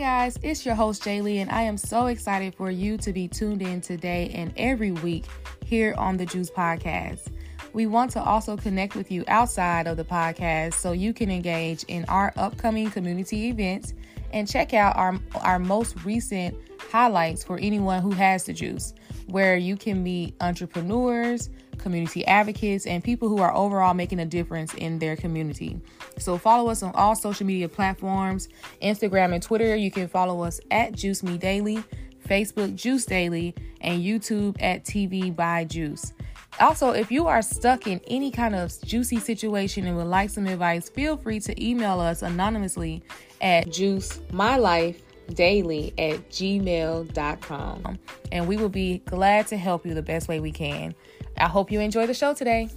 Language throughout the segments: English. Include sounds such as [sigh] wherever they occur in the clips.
guys, it's your host Jaylee, and I am so excited for you to be tuned in today and every week here on the Juice Podcast. We want to also connect with you outside of the podcast so you can engage in our upcoming community events and check out our, our most recent highlights for anyone who has the juice, where you can meet entrepreneurs, community advocates, and people who are overall making a difference in their community. So follow us on all social media platforms Instagram and Twitter. You can follow us at Juice Me Daily, Facebook Juice Daily, and YouTube at TV by Juice. Also, if you are stuck in any kind of juicy situation and would like some advice, feel free to email us anonymously at juicemylifedaily at gmail.com. And we will be glad to help you the best way we can. I hope you enjoy the show today.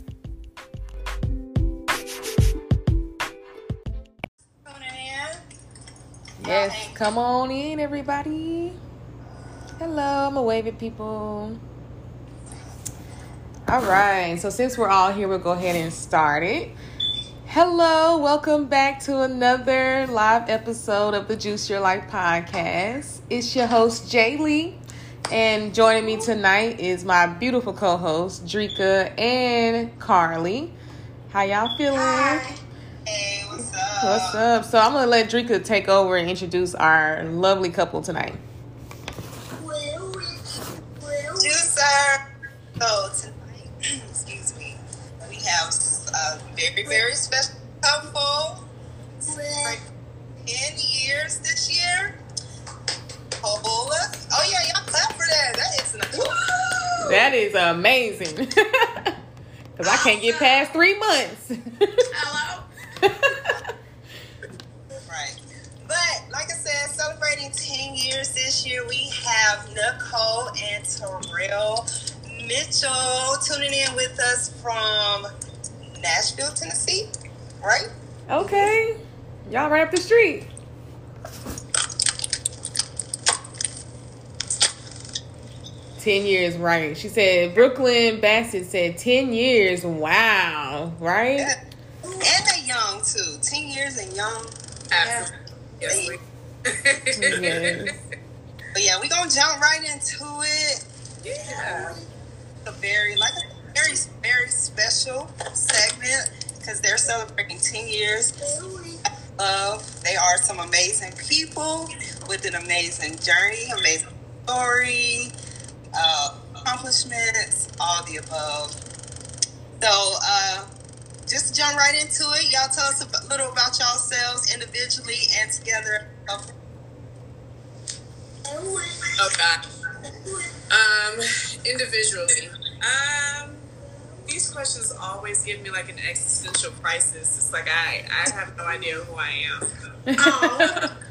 Yes, come on in, everybody. Hello, I'm a wave at people. All right, so since we're all here, we'll go ahead and start it. Hello, welcome back to another live episode of the Juice Your Life podcast. It's your host, Jay Lee, and joining me tonight is my beautiful co host, Drika and Carly. How y'all feeling? Hi. Hey, what's up? What's up? So, I'm going to let Drika take over and introduce our lovely couple tonight. Juicer. So tonight, [clears throat] excuse me, we have a very, very special couple. For 10 years this year. Hold. Oh, yeah, y'all clap for that. That is an Woo! That is amazing. [laughs] Because I can't get past three months. Hello. [laughs] Right. But like I said, celebrating 10 years this year, we have Nicole and Terrell Mitchell tuning in with us from Nashville, Tennessee. Right? okay. Y'all right up the street. Ten years, right? She said Brooklyn Bassett said ten years. Wow, right? And they young too. 10 years and young. Absolutely. Yes, we- Yes. But yeah, we're going to jump right into it. yeah. Um, a very like a very very special segment because they're celebrating 10 years of they are some amazing people with an amazing journey amazing story uh, accomplishments all the above so uh, just jump right into it y'all tell us a little about yourselves individually and together Oh God. Um, individually. Um, these questions always give me like an existential crisis. It's like I I have no idea who I am. Oh. [laughs]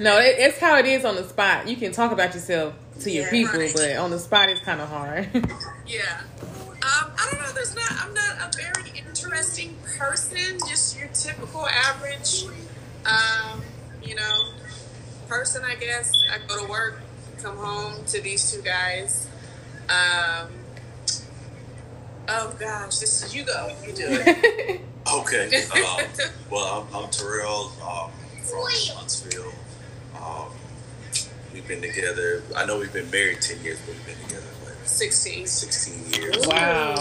No, it, it's how it is on the spot. You can talk about yourself to your Yeah, people, right. but on the spot it's kind of hard. [laughs] Yeah. Um, I don't know. There's not. I'm not a very interesting person. Just your typical average, um, you know, person. I guess. I go to work, come home to these two guys. Um. Oh gosh, this is you go. You do it. [laughs] Okay. [laughs] Um, well, I'm, I'm Terrell um, from Huntsville. We've been together. I know we've been married 10 years, but we've been together like Sixteen. 16 years. wow.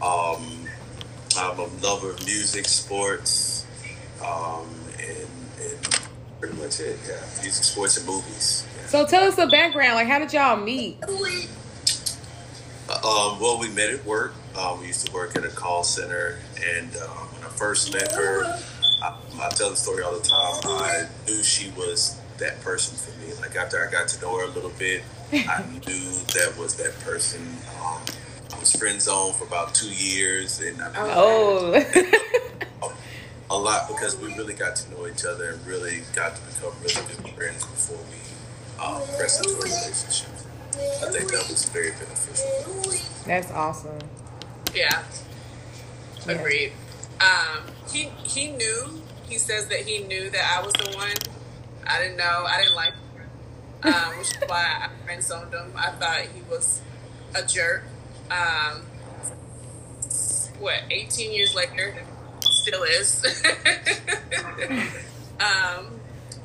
Um, I'm a lover of music, sports, um, and, and pretty much it. Yeah, music, sports, and movies. Yeah. So tell us the background. Like, how did y'all meet? Um, well, we met at work. Um, we used to work at a call center, and um, when I first met her, I, I tell the story all the time. I knew she was that person for me. Like after I got to know her a little bit, I [laughs] knew that was that person. Um, I was friend zoned for about two years, and I Oh, [laughs] [laughs] a lot because we really got to know each other and really got to become really good friends before we um, pressed into a relationship. I think that was very beneficial. that's awesome. Yeah. Yeah. Agreed. Um, he he knew. He says that he knew that I was the one. I didn't know. I didn't like him, um, which is why I friend zoned him. I thought he was a jerk. Um, what? 18 years later, still is. [laughs] um,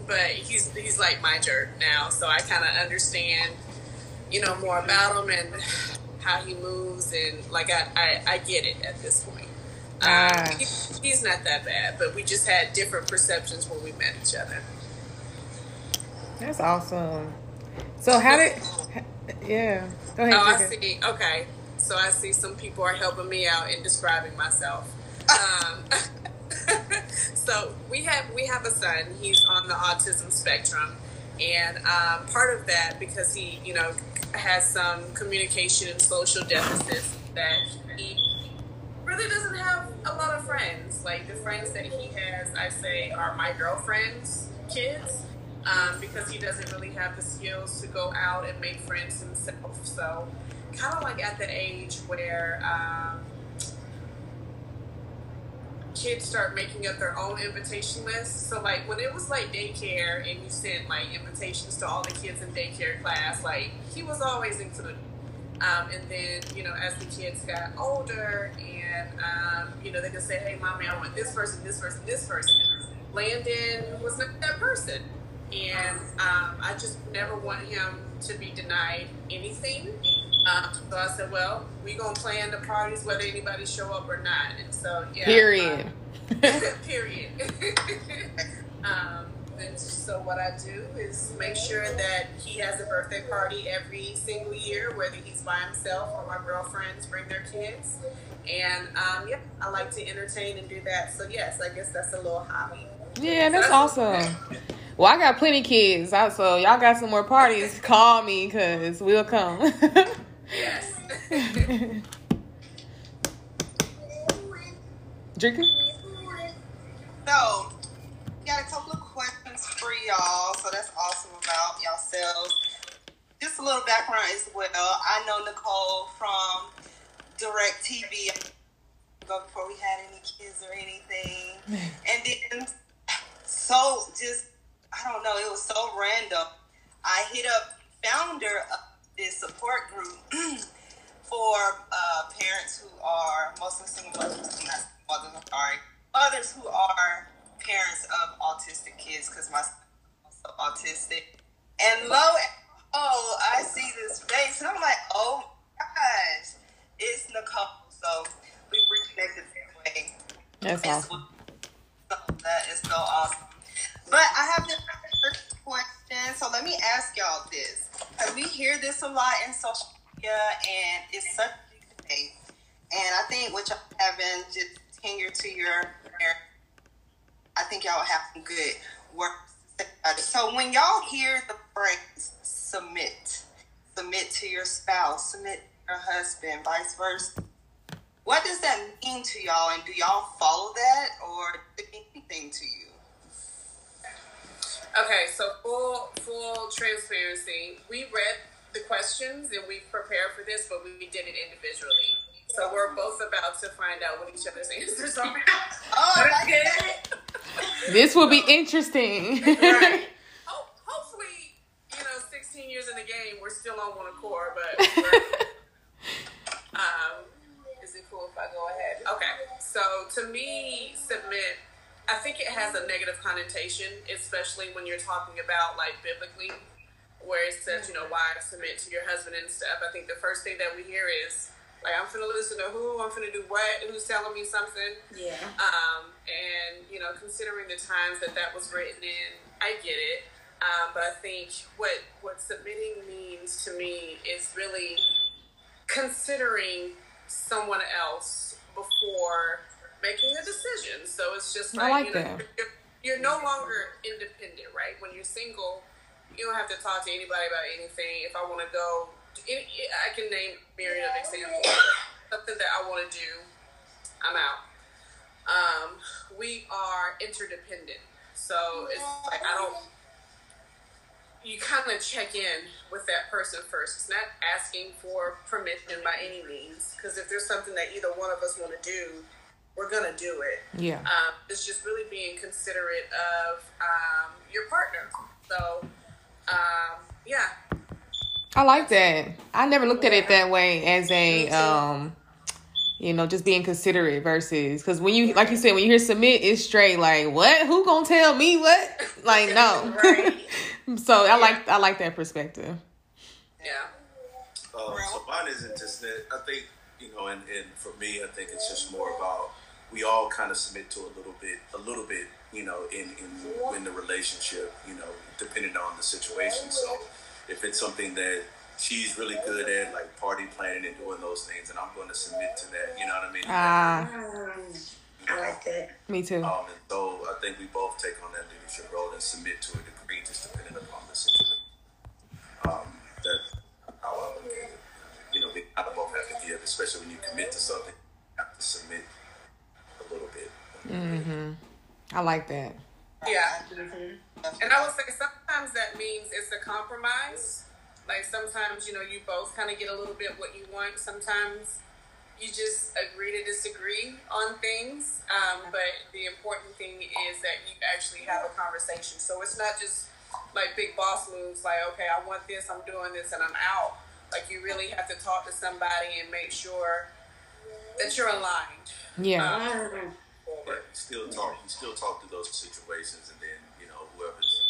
but he's he's like my jerk now, so I kind of understand, you know, more about him and how he moves, and like I I, I get it at this point. Um, Ah. he, he's not that bad, but we just had different perceptions when we met each other. That's awesome. So how did? Yeah. Go ahead. Oh, I see. Okay, so I see some people are helping me out in describing myself. [laughs] Um, [laughs] so we have we have a son. He's on the autism spectrum, and um, part of that because he, you know, has some communication and social deficits that he really doesn't have a lot of friends. Like the friends that he has, I say, are my girlfriend's kids. Um, because he doesn't really have the skills to go out and make friends himself. So, kind of like at the age where um, kids start making up their own invitation lists. So, like when it was like daycare and you sent like invitations to all the kids in daycare class, like he was always included. Um, and then, you know, as the kids got older and, um, you know, they could say, hey, mommy, I want this person, this person, this person. Landon was not that person. And um, I just never want him to be denied anything. Um, so I said, well, we going to plan the parties whether anybody show up or not. And so, yeah. Period. um, [laughs] period. [laughs] um, and so what I do is make sure that he has a birthday party every single year, whether he's by himself or my girlfriends bring their kids. And um, yeah, I like to entertain and do that. So yes, I guess that's a little hobby. Yeah, that's awesome. [laughs] Well, I got plenty kids, so y'all got some more parties. Call me, cause we'll come. Yes. [laughs] Drinking? So, got a couple of questions for y'all. So that's awesome about yourselves. Just a little background as well. I know Nicole from Direct TV before we had any kids or anything, [laughs] and then so just I don't know. It was so random. I hit up founder of this support group [clears throat] for uh, parents who are mostly single mothers, not mothers, I'm sorry, mothers who are parents of autistic kids because my son is also autistic. And lo and oh, I see this face and I'm like, oh my gosh, it's Nicole. So we reconnected that way. That's awesome. So that is so awesome. But I have the first question. So let me ask y'all this. Because we hear this a lot in social media and it's such a debate. And I think what y'all having just tenure to your I think y'all have some good it. So when y'all hear the phrase submit, submit to your spouse, submit to your husband, vice versa, what does that mean to y'all, and do y'all follow that, or it mean anything to you? Okay, so full full transparency. We read the questions and we prepared for this, but we did it individually. So we're both about to find out what each other's answers are. [laughs] Oh, I like that. This will be interesting. right. [laughs] Ho- hopefully, you know, 16 years in the game, we're still on one accord, but we're- [laughs] um, is it cool if I go ahead? Okay. So to me, submit. I think it has a negative connotation, especially when you're talking about like biblically, where it says, you know, wives submit to your husband and stuff. I think the first thing that we hear is like, I'm gonna listen to who, I'm gonna do what, who's telling me something. Yeah. Um, and you know, considering the times that that was written in, I get it. Um, but I think what what submitting means to me is really considering someone else before making a decision. So it's just like, like you know. You're, you're no longer independent, right? When you're single, you don't have to talk to anybody about anything. If I want to go, any, I can name myriad of examples. Something that I want to do, I'm out. Um, we are interdependent, so it's like I don't. You kind of check in with that person first. It's not asking for permission by any means, because if there's something that either one of us want to do, we're gonna do it. yeah. Um, it's just really being considerate of um, your partner. So, um, yeah, I like that. I never looked at it that way as a um you know, just being considerate versus because when you like you said when you hear submit, it's straight like what? Who gonna tell me what? [laughs] Like no. [laughs] So I like I like that perspective. Yeah. Uh, so mine isn't just that. I think you know, and, and for me, I think it's just more about we all kind of submit to a little bit, a little bit, you know, in in in the relationship, you know, depending on the situation. So if it's something that she's really good at, like party planning and doing those things, and I'm going to submit to that. You know what I mean? Ah, Mm, I like that. me too. Um, and so I think we both take on that leadership role and submit to a degree, just depending upon the situation. Um, that's how I look at it. You know, they kind of both have to give, especially when you commit to something, you have to submit a little bit. I like that. Yeah. And I would say sometimes that means it's a compromise. Like sometimes, you know, you both kind of get a little bit what you want. Sometimes you just agree to disagree on things. Um, but the important thing is that you actually have a conversation. So it's not just like big boss moves like, okay, I want this, I'm doing this, and I'm out. Like you really have to talk to somebody and make sure that you're aligned. Yeah. Um, But you still talk, you still talk to those situations, and then you know whoever's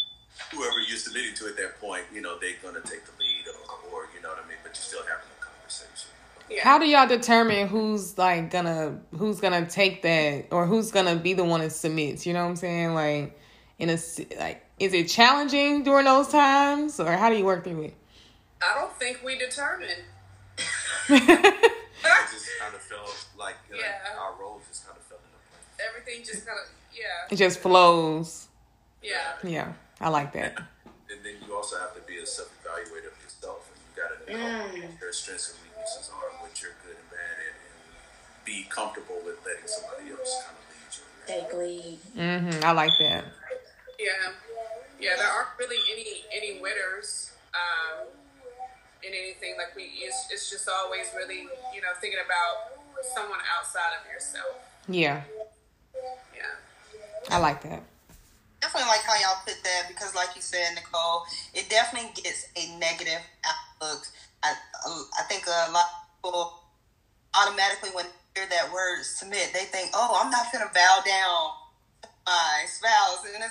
whoever you're submitting to at that point, you know they're gonna take the lead, or, or you know what I mean. But you're still having a conversation. yeah. How do y'all determine who's like gonna who's gonna take that or who's gonna be the one that submits? You know what I'm saying? Like in a like, is it challenging during those times or how do you work through it? I don't think we determine. [laughs] [laughs] It just kind of felt like you know, Yeah. our roles just kind of fell into place. Everything just kind of, yeah, It just flows. yeah. Yeah, I like that. And then you also have to be a self-evaluator of yourself, and you got to know what your strengths and weaknesses are, what you're good and bad at, and be comfortable with letting somebody else kind of lead you. Take lead. Mm-hmm. I like that. Yeah, yeah. There aren't really any any winners um, in anything. Like we, it's, it's just always really, you know, thinking about someone outside of yourself. Yeah, Yeah, I like that. definitely like how y'all put that because, like you said, Nicole, it definitely gets a negative outlook. I, I think a lot of people automatically, when they hear that word submit, they think, "Oh, I'm not gonna bow down my spouse," and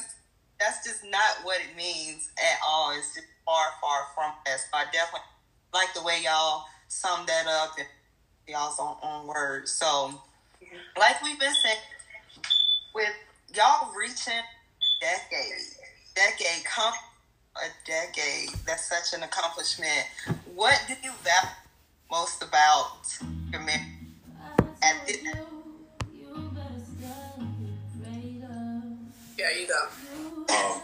that's just not what it means at all. It's just far, far from that. So I definitely like the way y'all summed that up and y'all's own, own words. So, like we've been saying, with y'all reaching decade, decade, come a decade. That's such an accomplishment. What do you value most about your marriage? At this, yeah. You go. Um,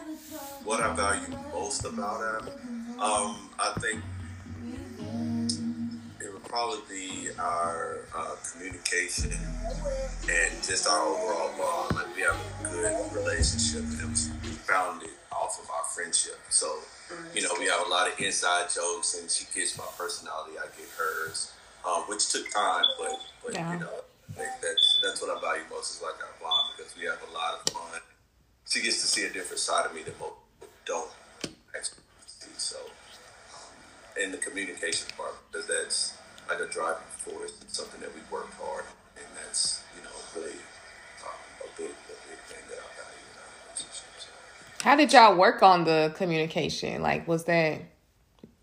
what I value most about it, um, I think it would probably be our uh, communication and just our overall bond. Like we have a good relationship that was founded off of our friendship. So, you know, we have a lot of inside jokes, and she gets my personality, I get hers, um, which took time, but but Yeah. you know, I think that's that's what I value most is like our bond because we have a lot of fun she gets to see a different side of me that most don't actually see. So, um, and the communication part, because that's like a driving force, something that we worked hard, and that's you know really um, a big, a big thing that I value in our relationship. So. How did y'all work on the communication? Like, was that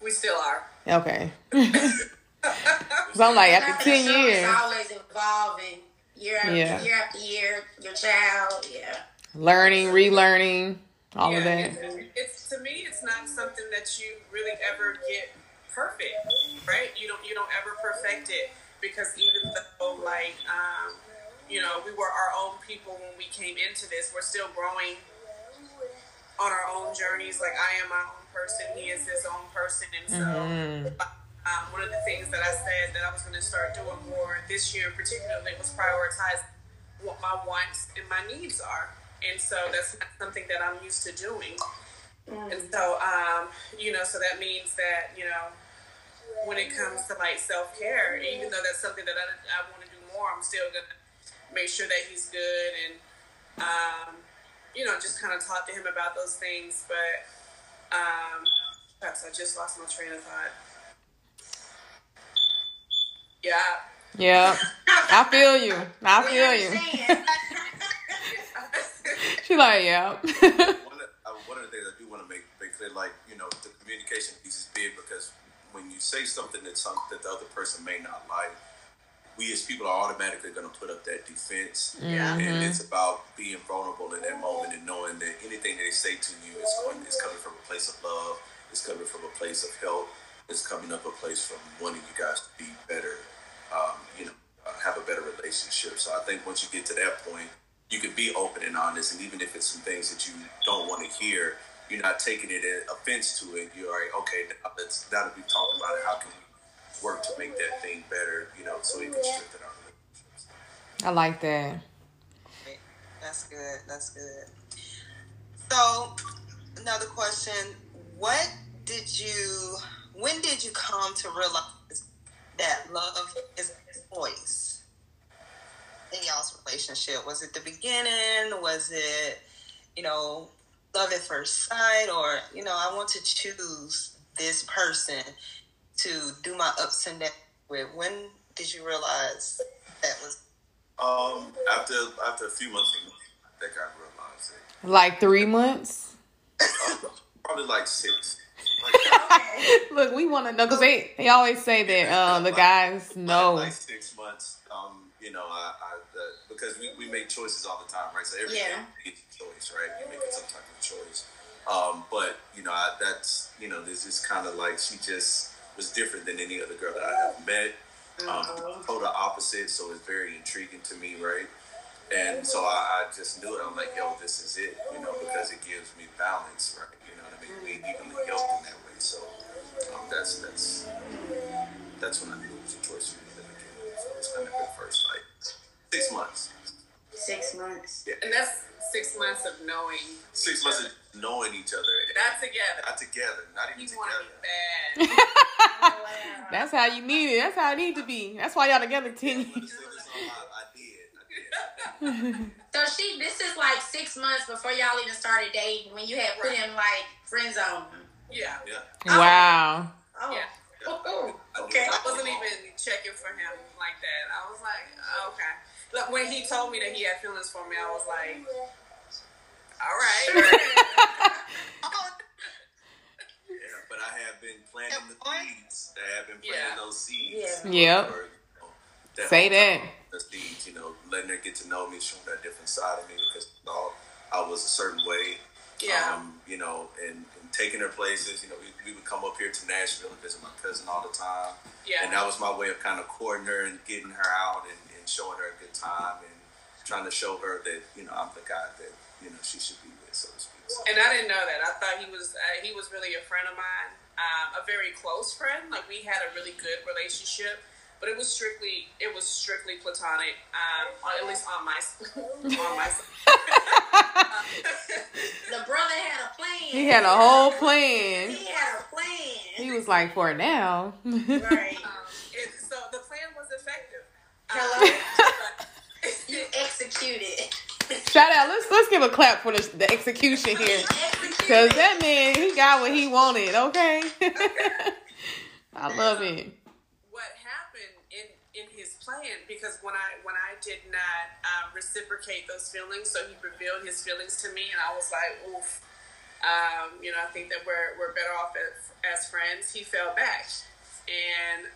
We still are. okay? [laughs] Cause I'm like after ten years, It's always evolving year after Yeah. year after year. Your child, yeah. learning, relearning, all of that. It's, it's to me, it's not something that you really ever get perfect, right? You don't you don't ever perfect it because even though like um, you know we were our own people when we came into this, we're still growing on our own journeys. Like I am my own person, he is his own person, and so. Um, one of the things that I said that I was going to start doing more this year, particularly, was prioritize what my wants and my needs are. And so that's not something that I'm used to doing. And so, um, you know, so that means that, you know, when it comes to like self care, even though that's something that I, I want to do more, I'm still going to make sure that he's good and, um, you know, just kind of talk to him about those things. But, um, perhaps I just lost my train of thought. Yeah. Yeah, I feel you. I feel you. understand. She like, yeah. one, of, uh, one of the things I do want to make, make clear, like you know, the communication piece is big because when you say something that some that the other person may not like, we as people are automatically going to put up that defense, Yeah. and it's about being vulnerable in that moment and knowing that anything they say to you is going is coming from a place of love, it's coming from a place of help, it's coming up a place from wanting you guys to be better, um, you know, uh, have a better relationship. So I think once you get to that point, you can be open and honest, and even if it's some things that you don't want to hear, you're not taking it as offense to it. You're like, okay, now let's now that we've talked about it, how can we work to make that thing better? You know, so it can strengthen our relationships. I like that. That's good. That's good. So, another question: What did you? When did you come to realize that love is a choice in y'all's relationship? Was it the beginning? Was it, you know, love at first sight, or you know, I want to choose this person to do my ups and downs with? When did you realize that was? Um, after after a few months, I think I realized it. Like three months. Uh, [laughs] probably like six. Like, [laughs] Look, we want to know because they, they always say that uh, the guys know. like six months. Um, you know, I, I uh, because we, we make choices all the time, right? So every Yeah. day is a choice, right? You're making some type of choice. Um, but you know, I, that's you know, this is kind of like she just was different than any other girl that I have met. Um, total opposite, so it's very intriguing to me, right? And so I, I just knew it. I'm like, yo, this is it, you know, because it gives me balance, right? You know what I mean? We evenly yoked in that way. So um, that's that's that's when I knew it was a choice for me beginning. So it's kind of the first like six months. Six months. Yeah, And that's six months of knowing. six months of knowing each other. Not together. Not together. Not even You want to together. be bad. [laughs] Oh, wow. That's how you need it. That's how it need to be. That's why y'all together ten years. still, it's all I, I did. I did. So she, this is like six months before y'all even started dating when you had put him like friend zone. Yeah. Yeah. Wow. Oh. Yeah. Oh, oh I okay. I wasn't oh. even checking for him like that. I was like, oh, okay. Look, when he told me that he had feelings for me, I was like, all right. [laughs] Yeah, but I have been planting the seeds. I have been Yeah. planting those seeds. Yeah. Yep. for, you know, that Say that. The seeds, you know, letting her get to know me, showing her a different side of me because you know, I was a certain way. Yeah. Um, you know, and, and taking her places. You know, we, we would come up here to Nashville and visit my cousin all the time. Yeah. And that was my way of kind of courting her and getting her out and, and showing her a good time and trying to show her that, you know, I'm the guy that, you know, she should be with, so to speak. So, And I didn't know that. I thought he was uh, he was really a friend of mine, um, a very close friend. Like we had a really good relationship, but it was strictly it was strictly platonic. Um, at least on my [laughs] on my side. [laughs] The brother had a plan. He had a whole plan. He had a plan. He was like, for now. right. um, it, so the plan was effective. Hello? Um, [laughs] You executed. Shout out. Let's let's give a clap for the, the execution here. Cause that man, he got what he wanted. Okay. [laughs] I love it. what happened in in his plan because when I when I did not um, reciprocate those feelings, so he revealed his feelings to me, and I was like, oof. Um, you know, I think that we're we're better off as, as friends. He fell back, and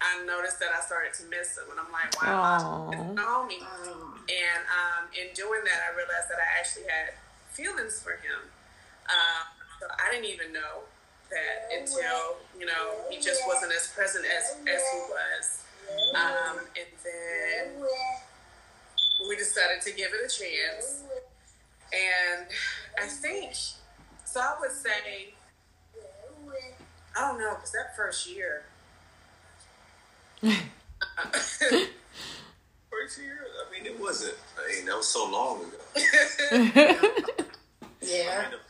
I noticed that I started to miss him, and I'm like, wow, am I Aw. missing my homie? Um, And um, in doing that, I realized that I actually had feelings for him. Um, so I didn't even know that until you know he just wasn't as present as as he was. Um, and then we decided to give it a chance. And I think so. I would say I don't know because that first year. First year, I mean, it wasn't, I mean, that was so long ago. [laughs] yeah. I mean, the,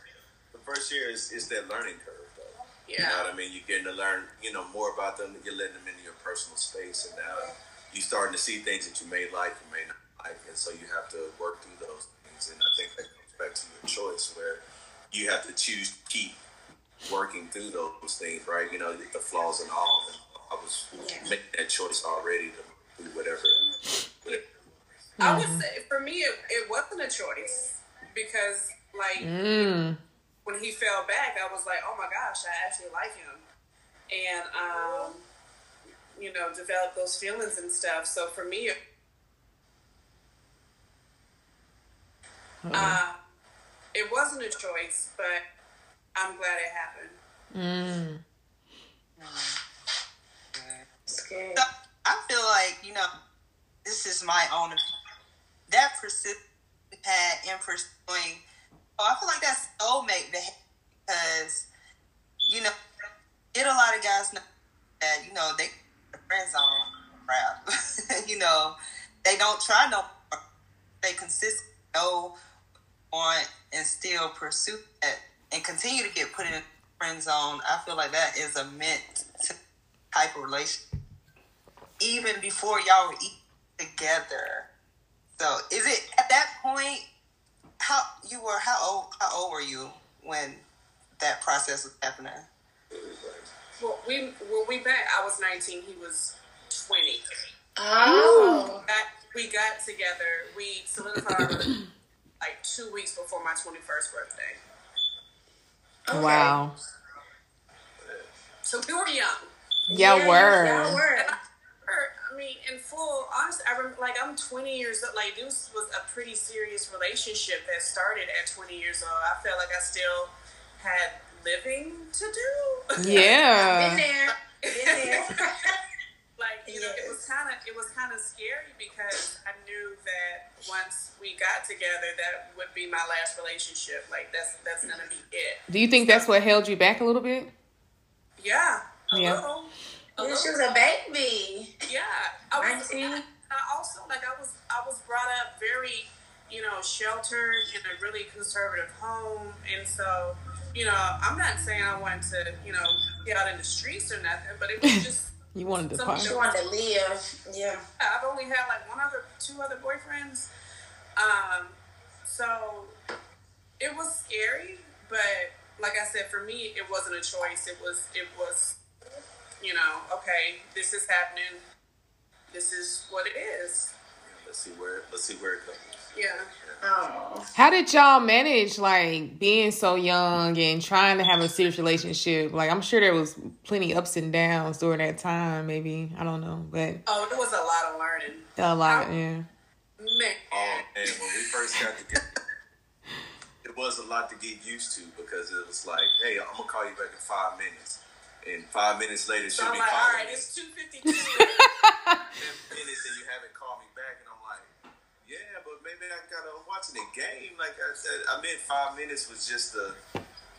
the first year is, is that learning curve, though. You know yeah. what I mean? You're getting to learn, you know, more about them. You're letting them into your personal space, and now you're starting to see things that you may like, you may not like, and so you have to work through those things. And I think that comes back to your choice, where you have to choose to keep working through those things, right? You know, the flaws and all. And I was Yeah. making that choice already to do whatever I would say for me, it, it wasn't a choice because, like, Mm. when he fell back, I was like, oh my gosh, I actually like him. And, um, you know, develop those feelings and stuff. So for me, uh, it wasn't a choice, but I'm glad it happened. Mm. So, I feel like you know, this is my own. That persistence had in pursuing. Oh, I feel like that's soulmate because you know, get a lot of guys know that you know they friend zone crap. you know, they don't try no. They consistently know want and still pursue that and continue to get put in friend zone. I feel like that is a meant type of relationship even before y'all were eating together. So is it at that point how you were how old how old were you when that process was happening? Well, we when we met, I was 19. He was 20. Oh. Got, we got together. We solidified [coughs] like two weeks before my 21st birthday. Okay. Wow. So we were young. Y'all Yeah, were. Y'all were. Mean, in full, honestly, I remember, like, I'm 20 years old. Like, this was a pretty serious relationship that started at 20 years old. I felt like I still had living to do. [laughs] Yeah, Been there. Been there. [laughs] like you know, it was kind of it was kind of scary because I knew that once we got together, that would be my last relationship. Like that's that's gonna be it. Do you think that's what held you back a little bit? Yeah, a Yeah. little. Yeah, she was a baby. Yeah, I was. 19. I also like I was. I was brought up very, you know, sheltered in a really conservative home, and so, you know, I'm not saying I wanted to, you know, get out in the streets or nothing, but it was [laughs] just. You wanted to party. She wanted to live. Yeah. I've only had like one other, two other boyfriends. Um, so it was scary, but like I said, for me, it wasn't a choice. It was, it was, you know, okay, this is happening. This is what it is. Let's see where let's see where it goes. Yeah. Oh. How did y'all manage like being so young and trying to have a serious relationship? Like I'm sure there was plenty ups and downs during that time. Maybe I don't know, but Oh, it was a lot of learning. a lot. Yeah. Man. Oh, and when we first got together, it was a lot to get used to because it was like, hey, I'm gonna call you back in five minutes, and five minutes later So she'll I'm be like, all calling right, me it's 252. [laughs] minutes and you haven't called me back, and I'm like, yeah, but maybe I gotta I'm watching the game. Like I said, I meant five minutes was just a,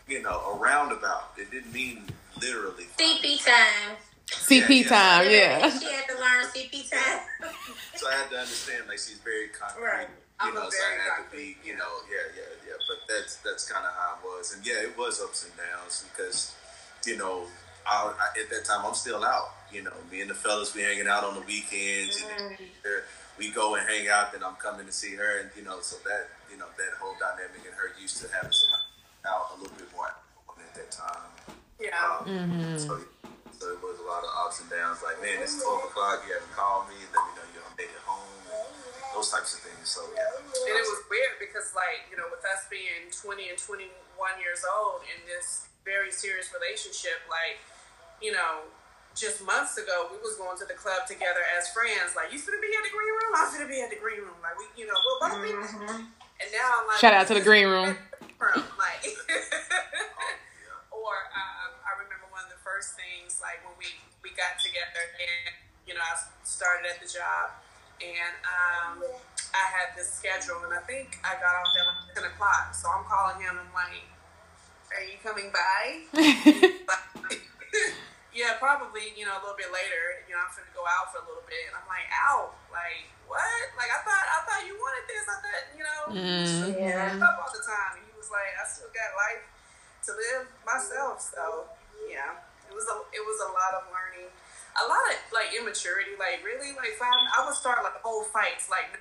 you know, a roundabout. It didn't mean literally. CP time. CP Yeah, yeah. time. Yeah. She had to learn CP time. [laughs] So I had to understand, like she's very concrete. Right. You I'm know, so I very had to be, you know, yeah, yeah, yeah. But that's that's kind of how it was, and yeah, it was ups and downs because, you know, I, I, at that time I'm still out. You know, me and the fellas we hanging out on the weekends, and then we go and hang out. Then I'm coming to see her, and you know, so that you know that whole dynamic and her used to having somebody out a little bit more at that time. yeah. Um, so, so it was a lot of ups and downs. Like, man, it's twelve o'clock. You haven't called me. Let me know you're made it home. And those types of things. So yeah. And it was weird because, like, you know, with us being 20 and 21 years old in this very serious relationship, like, you know, just months ago, we was going to the club together as friends. Like, you finna be at the green room? I'm finna be at the green room. Like, we, you know, we'll both be. And now I'm like, Shout out to the green room. room. Like, [laughs] or um, I remember one of the first things, like when we we got together, and you know, I started at the job, and um, I had this schedule, and I think I got off at like ten o'clock. So I'm calling him. I'm like, "Are you coming by?" [laughs] [laughs] yeah, probably. You know, a little bit later. You know, I'm gonna go out for a little bit, and I'm like, "Out? Like what? Like I thought, I thought you wanted this. I thought, you know." Mm. Yeah. up all the time. And he was like, I still got life to live myself. So yeah, it was a it was a lot of learning, a lot of like immaturity. Like really, like five. I would start like whole fights. Like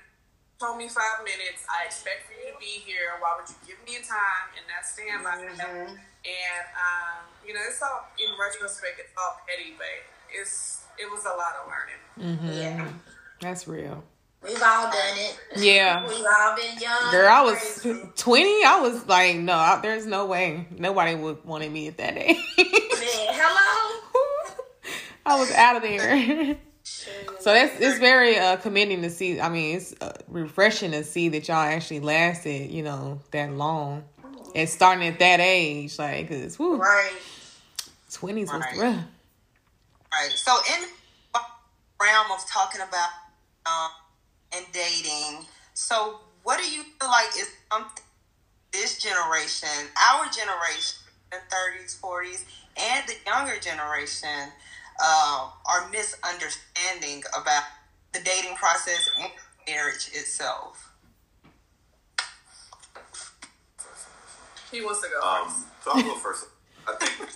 told me five minutes. I expect for you to be here. Why would you give me a time and not stand by me? And um, you know, it's all in retrospect. It's all petty, but it's it was a lot of learning. Mm-hmm. Yeah. That's real. We've all done it. Yeah. [laughs] We've all been young. Girl, I was crazy. [laughs] 20. I was like, no, I, there's no way. Nobody would wanted me at that age. Man, hello. [laughs] I was out of there. So that's it's very uh, commending to see. I mean, it's uh, refreshing to see that y'all actually lasted, you know, that long. And starting at that age, like, cause whew, Right. 20s was Right. rough. Right. So in the realm of talking about um, and dating, so what do you feel like is something this generation, our generation, the thirties, forties, and the younger generation, uh, are misunderstanding about the dating process and marriage itself? He wants to go Um, first. so I'll go first. I think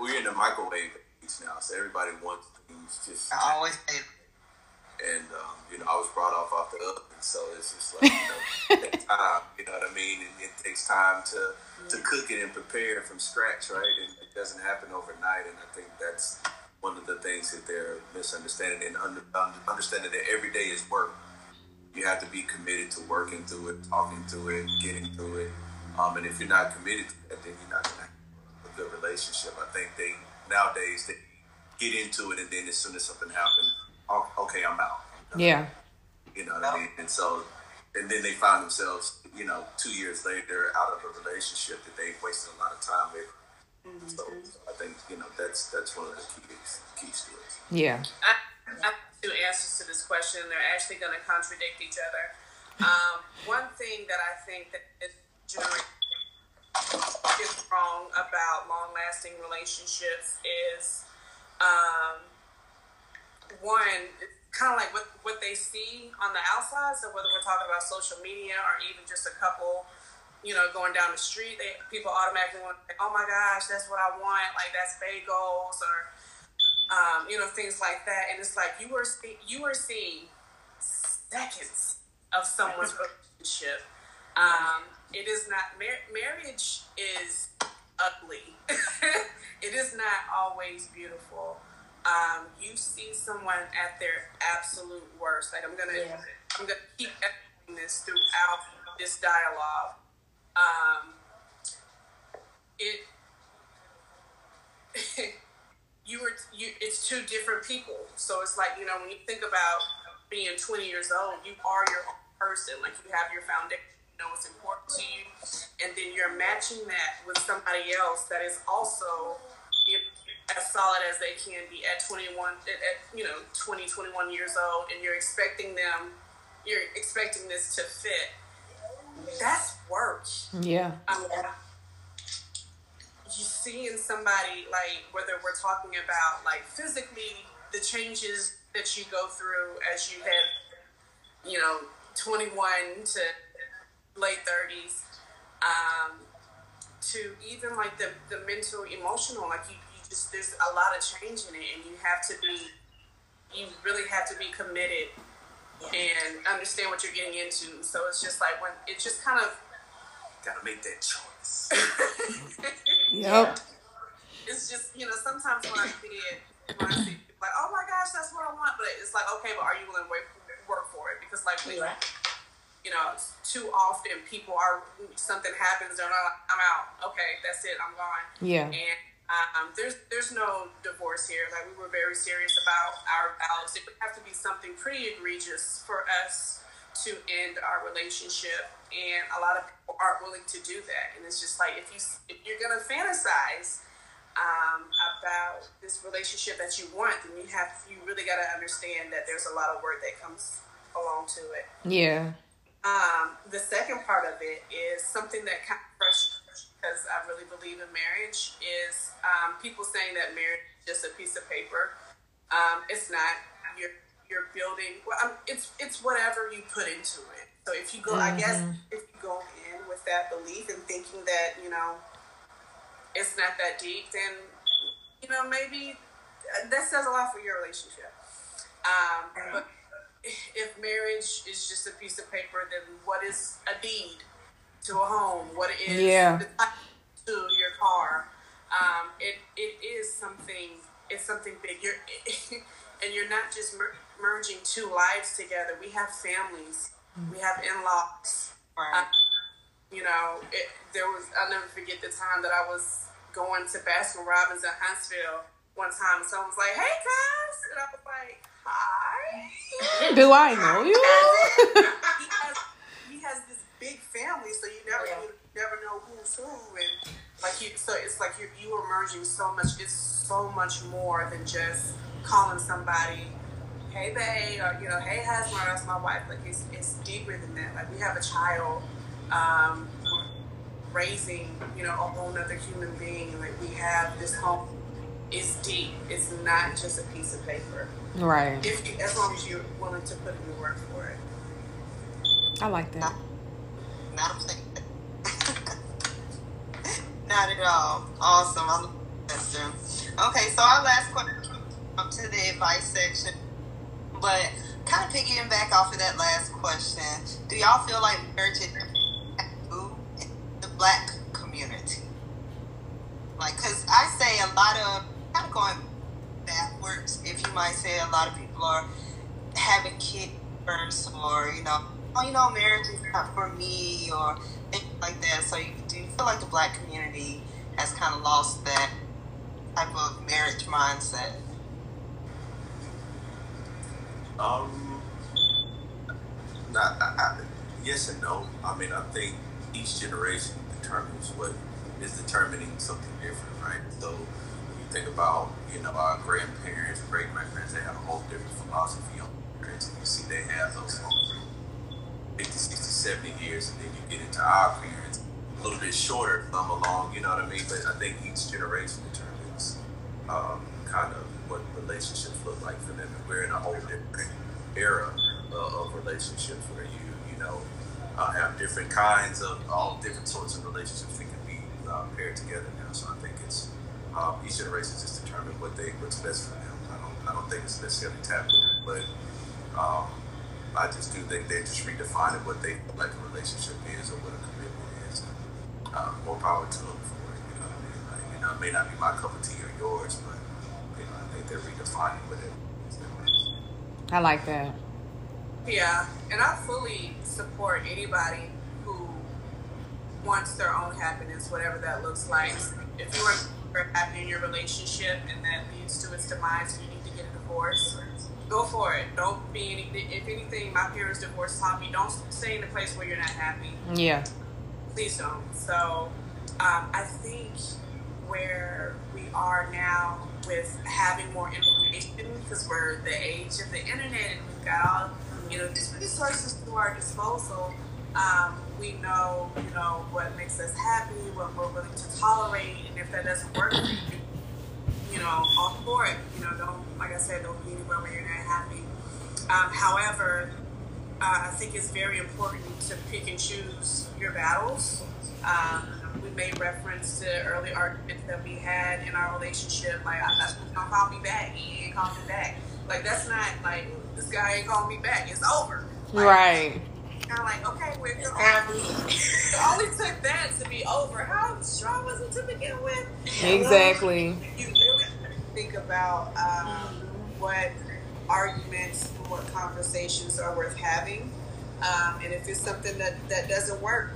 we're in the microwave age now, so everybody wants things just. I always say, And um, you know, I was brought off off the oven, so it's just like you know, it [laughs] takes time. You know what I mean? And it takes time to to cook it and prepare it from scratch, right? And it doesn't happen overnight. And I think that's one of the things that they're misunderstanding and under, under, understanding that every day is work. You have to be committed to working through it, talking through it, getting through it. Um, and if you're not committed to that, then you're not going to have a good relationship. I think they nowadays they get into it, and then as soon as something happens, oh, okay, I'm out. Yeah. You know what I mean? And so, and then they find themselves, you know, two years later out of a relationship that they wasted a lot of time with. So I think you know that's that's one of the keys keys to it. Yeah. I, I have two answers to this question. They're actually going to contradict each other. Um, one thing that I think that this generation is wrong about long-lasting relationships is um, one, kind of like what what they see on the outside. So whether we're talking about social media or even just a couple, you know, going down the street, they, people automatically want, say, oh my gosh, that's what I want. Like that's bagels or um, you know, things like that. And it's like you see- you were seeing seconds of someone's [laughs] relationship. Um, it is not mar- marriage is ugly. [laughs] it is not always beautiful. Um, you see someone at their absolute worst. Like I'm gonna, Yeah. I'm gonna keep echoing this throughout this dialogue. Um, it [laughs] you were you it's two different people so it's like you know when you think about being 20 years old you are your own person like you have your foundation you know what's important to you and then you're matching that with somebody else that is also as solid as they can be at 21 at, at you know 20 21 years old and you're expecting them you're expecting this to fit that's work Yeah. um, you seeing somebody like whether we're talking about like physically the changes that you go through as you hit you know 21 to late 30s um, to even like the, the mental emotional like you, you just there's a lot of change in it and you have to be you really have to be committed and understand what you're getting into so it's just like when it just kind of Got to make that choice. [laughs] Yep. it's just you know sometimes when I see it, when I see it, like oh my gosh, that's what I want, but it's like okay, but are you willing to wait, work for it? Because like we, Yeah. you know, too often people are something happens, they're not. I'm out. Okay, that's it. I'm gone. Yeah. And um, there's there's no divorce here. Like we were very serious about our vows. It would have to be something pretty egregious for us to end our relationship, and a lot of people aren't willing to do that. And it's just like if you if you're gonna fantasize um, about this relationship that you want, then you have you really got to understand that there's a lot of work that comes along to it. Yeah. Um, the second part of it is something that kind of because I really believe in marriage is um, people saying that marriage is just a piece of paper. Um, it's not. You're you're building. Well, um, it's it's whatever you put into it. So if you go, I guess if you go in with that belief and thinking that you know it's not that deep, then you know maybe uh, that says a lot for your relationship. Um, but if marriage is just a piece of paper, then what is a deed to a home? What is Yeah. to your car? Um, it it is something. It's something big. You're [laughs] and you're not just mar- merging two lives together. We have families, we have in laws. Right. Uh, you know, it, there was, I'll never forget the time that I was going to Baskin Robbins in Huntsville one time. And someone was like, hey, cuz. And I was like, hi. [laughs] Do I know [laughs] you? he, has, he has this big family, so you never, Yeah. you never know who's who. And like you, so it's like you you are merging so much. It's so much more than just calling somebody, hey babe, or you know, hey husband, that's my wife. Like it's it's deeper than that. Like we have a child, um, raising you know a whole other human being. Like we have this home. It's deep. It's not just a piece of paper. Right. If you, as long as you're willing to put in the work for it. I like that. Not thing. [laughs] Not at all. Awesome. I love that, sir. Okay, so our last question up to the advice section. But kind of piggying back off of that last question, do y'all feel like marriage is taboo in the black community? Like, because I say a lot of, kind of going backwards, if you might say, a lot of people are having kids first, or, you know, oh, you know, marriage is not for me, or things like that. So, you, do you feel like the black community has kind of lost that type of marriage mindset? Um, not, I, I, yes and no. I mean, I think each generation determines what is determining something different, right? So when you think about, you know, our grandparents, great grandparents, they have a whole different philosophy on. And you see they have those 50, 60, 70 years, and then you get into our parents, a little bit shorter, come along, you know what I mean? But I think each generation determines um, kind of what relationships look like for them. And we're in a whole different era uh, of relationships where you, you know, uh, have different kinds of all different sorts of relationships that can be uh, paired together now. So I think it's um, each generation just determine what they what's best for them. I don't I don't think it's necessarily taboo, but um, I just do think they're just redefining what they like a relationship is or what a commitment is. Uh, more power to them for it. You know what I mean? Like, you know, it may not be my cup of tea or yours, but you know, I think they're redefining what it is. I like that. Yeah, and I fully support anybody who wants their own happiness, whatever that looks like. If you are happy in your relationship and that leads to its demise and you need to get a divorce, go for it. Don't be any, if anything, my parents' divorce taught me don't stay in a place where you're not happy. Yeah. Please don't. So um, I think where we are now with having more information because we're the age of the internet and we've got all you know these resources to our disposal. Um, we know you know what makes us happy, what we're willing to tolerate, and if that doesn't work for you, you know, all for it. You know, don't like I said, don't be anywhere where you're not happy. Um, however, uh, I think it's very important to pick and choose your battles. Um, we made reference to early arguments that we had in our relationship. Like, I'm not gonna call me back. He ain't calling me back. Like, that's not like this guy ain't calling me back. It's over. Like, Right. Kind of like, okay, we're [laughs] it only took that to be over. How strong was it to begin with? Exactly. you to think about um, what arguments and what conversations are worth having. Um, and if it's something that, that doesn't work,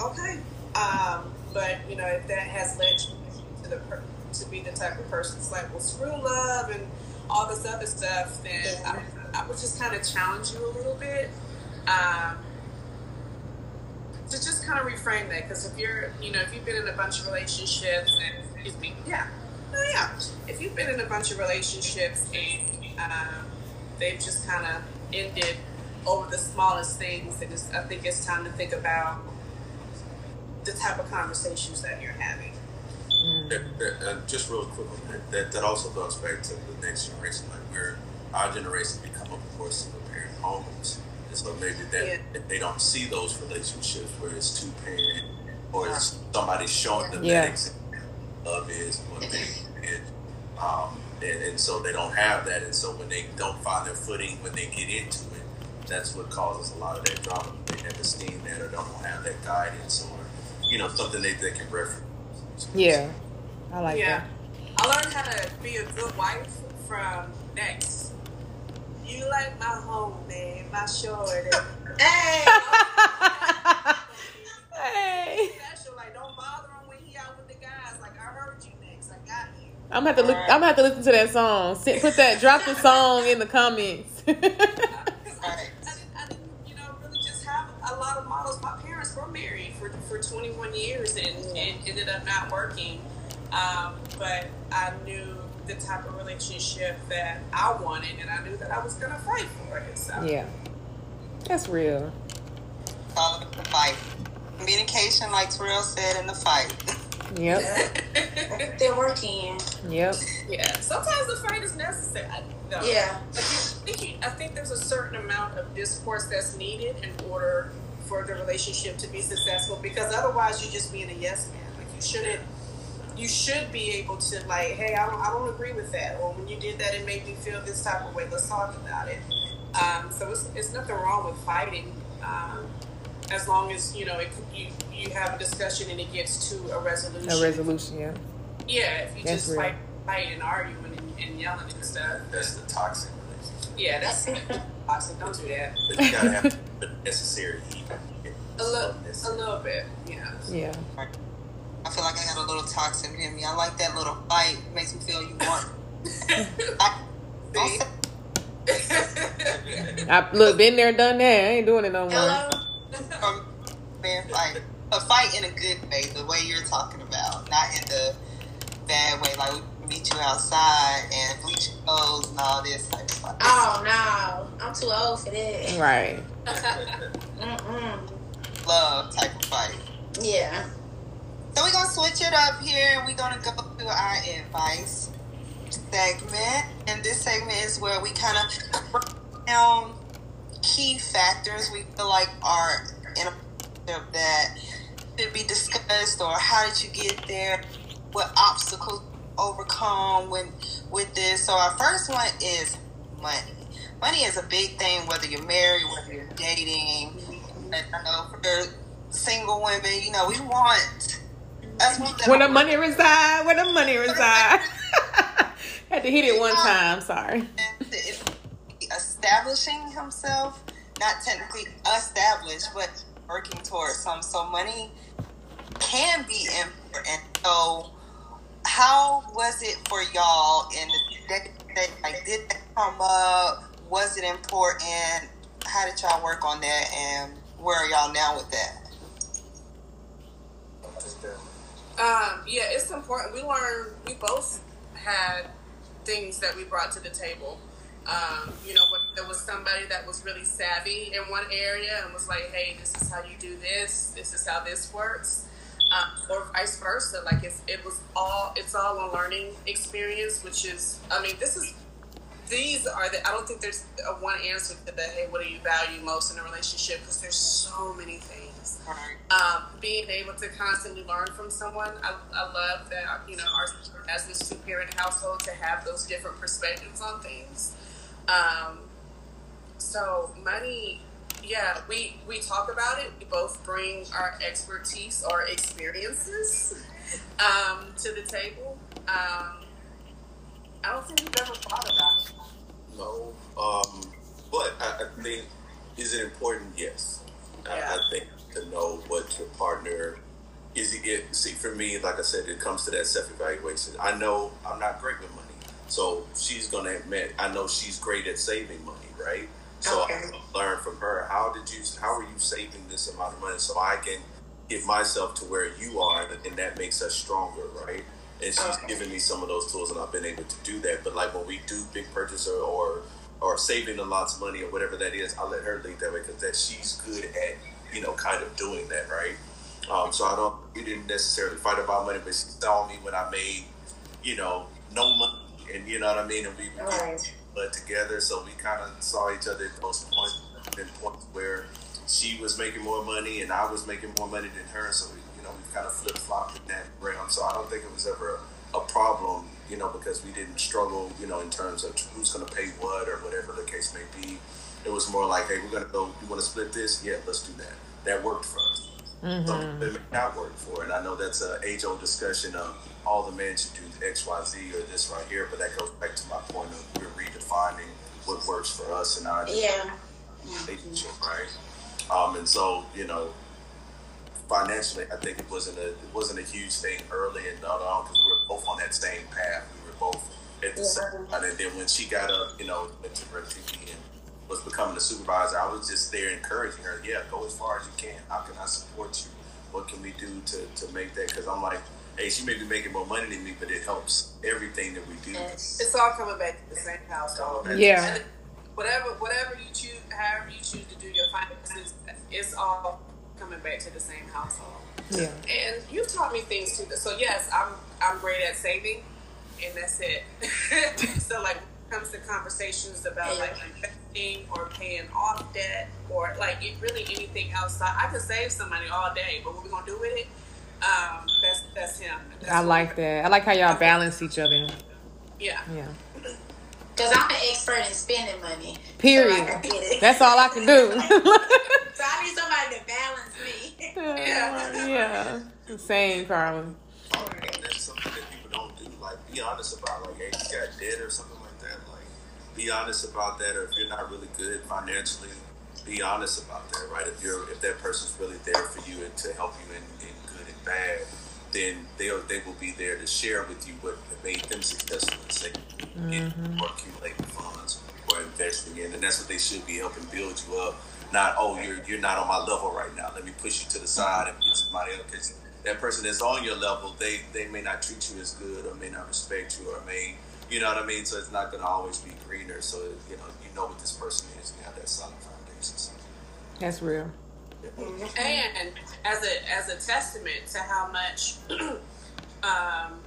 okay. Um, but, you know, if that has led you to, the per- to be the type of person that's like, well, screw love and all this other stuff, then I, I would just kind of challenge you a little bit. Um, to just kind of reframe that because if you're you know if you've been in a bunch of relationships and excuse me yeah no yeah if you've been in a bunch of relationships and um, they've just kind of ended over the smallest things then it's, i think it's time to think about the type of conversations that you're having That, that, uh, just real quick on that, that, that also goes back to the next generation, like where our generation become a more single parent homes. And so maybe that Yeah. they don't see those relationships where it's two parent or it's somebody showing them Yeah. that example. Love is one thing. And, um, and, and so they don't have that. And so when they don't find their footing, when they get into it, that's what causes a lot of that drama. They never seen that or don't have that guidance or, you know, something they, they can reference. Yeah. I like yeah that. i learned how to be a good wife from next You like my home, man, my shorty. Hey. Hey. Special, like don't bother him when he out with the guys. Like I heard you next, I got you. I'm gonna have to look. I'm gonna have to listen to that song. Sit, put that. Drop the song in the comments. Right. I didn't, I didn't, you know, really just have a lot of models. My parents were married for, for 21 years and it ended up not working. Um, but I knew the type of relationship that I wanted and I knew that I was going to fight for it. So. yeah, that's real. It's all about the fight. Communication, like Terrell said, in the fight. [laughs] Yep. [laughs] They're working. Yep. yeah. Sometimes the fight is necessary. I- though. Yeah. I think, I think there's a certain amount of discourse that's needed in order for the relationship to be successful because otherwise you're just being a yes man. Like you shouldn't you should be able to like, hey, I don't I don't agree with that. Or when you did that it made me feel this type of way. Let's talk about it. Um, so it's, it's nothing wrong with fighting. Um, as long as you know it, you you have a discussion and it gets to a resolution. A resolution. Yeah. Yeah, if you That's just real. fight, fight and arguing and, and yelling and stuff. That's the toxic relationship. Yeah, that's toxic. Don't do that. But you gotta have the necessary heat. A little, a little bit. Yeah. Yeah. I feel like I got a little toxic in me. I like that little fight. It makes me feel you want. [laughs] I, don't [laughs] I look been there, done that. I ain't doing it no more. Hello. From man fight, a fight in a good way, the way you're talking about, not in the bad way. Like we meet you outside and bleach your clothes and all this type of stuff. Oh no, I'm too old for that. Right. Mm-mm. Love type of fight. Yeah. So we're gonna switch it up here. and We're gonna go to our advice segment, and this segment is where we kind of break down key factors we feel like are in a that should be discussed, or how did you get there? What obstacles overcome when with this? So our first one is money. Money is a big thing, whether you're married, whether you're dating. I know for single women, you know, we want Where the money [laughs] reside? Where the money reside? Had to hit it one um, time. Sorry. Establishing himself, not technically established, but working towards some. So money can be important. So how was it for y'all in the day? Like, did that come up? Was it important? How did y'all work on that? And where are y'all now with that? Um, yeah, it's important. We learned, we both had things that we brought to the table. Um, you know, there was somebody that was really savvy in one area and was like, hey, this is how you do this, this is how this works. Um, or vice versa. Like it's, it was all, it's all a learning experience, which is, I mean, this is, these are the, I don't think there's a one answer to the, hey, what do you value most in a relationship? Because there's so many things um, being able to constantly learn from someone. I, I love that, you know, our, as this two parent household, to have those different perspectives on things. Um, so, money, yeah, we, we talk about it. We both bring our expertise our experiences um, to the table. Um, I don't think we've ever thought about it. No. Um, but I, I think, is it important? Yes. I, Yeah. I think to know what your partner is. It, it, see, for me, like I said, it comes to that self evaluation. I know I'm not great with money. So she's going to admit, I know she's great at saving money, right? So Okay. I learn from her. How did you, how are you saving this amount of money so I can get myself to where you are and that makes us stronger, right? And she's Okay. given me some of those tools and I've been able to do that. But like when we do big purchase or, or, or saving a lot's of money or whatever that is, I let her lead that way because that she's good at, you know, kind of doing that, right? Um, so I don't, we didn't necessarily fight about money, but she saw me when I made, you know, no money and you know what I mean? And we get Right. but together, so we kind of saw each other at those points, been points where she was making more money and I was making more money than her. So we, you know, we kind of flip flopped in that realm. So I don't think it was ever a, a problem, you know, because we didn't struggle, you know, in terms of who's going to pay what or whatever the case may be. It was more like, hey, we're going to go. You want to split this? Yeah, let's do that. That worked for us. Some it may not work for, and I know that's an age-old discussion of all the men should do X, Y, Z, or this right here. But that goes back to my point of we're redefining what works for us and our Yeah. relationship, right? Um, and so you know, financially, I think it wasn't a it wasn't a huge thing early and not on because we were both on that same path. We were both at the same time. And then when she got up, you know, into Red TV and was becoming a supervisor, I was just there encouraging her. Yeah, go as far as you can. How can I support you? What can we do to to make that? Because I'm like, hey, she may be making more money than me, but it helps everything that we do. It's all coming back to the same household. Yeah. And whatever whatever you choose, however you choose to do your finances, it's all coming back to the same household. Yeah. And you've taught me things too. So yes, I'm I'm great at saving, and that's it. [laughs] so like when it comes to conversations about like investing or paying off debt or like really anything outside, I can save some money all day. But what we gonna do with it? Um, that's that's him. That's I like we're- that. I like how y'all balance each other. Yeah. Yeah. Because I'm an expert in spending money. Period. can get it. [laughs] That's all I can do. [laughs] So I need somebody to balance me. Yeah. [laughs] yeah. Same problem. That's something that people don't do. Like, be honest about, like, hey, you got debt or something. Like, be honest about that. Or if you're not really good financially, be honest about that, right? If you're, if that person's really there for you and to help you in, in good and bad, then they'll they will be there to share with you what made them successful and say, or mm-hmm. accumulating funds or investing in, and that's what they should be helping build you up. Not, oh, you're you're not on my level right now. Let me push you to the side and get somebody else. Because that person that's on your level, they they may not treat you as good, or may not respect you, or may you know what I mean. So it's not going to always be greener. So you know you know what this person is. You have that solid foundation. So, That's real. and as a as a testament to how much [clears throat] um,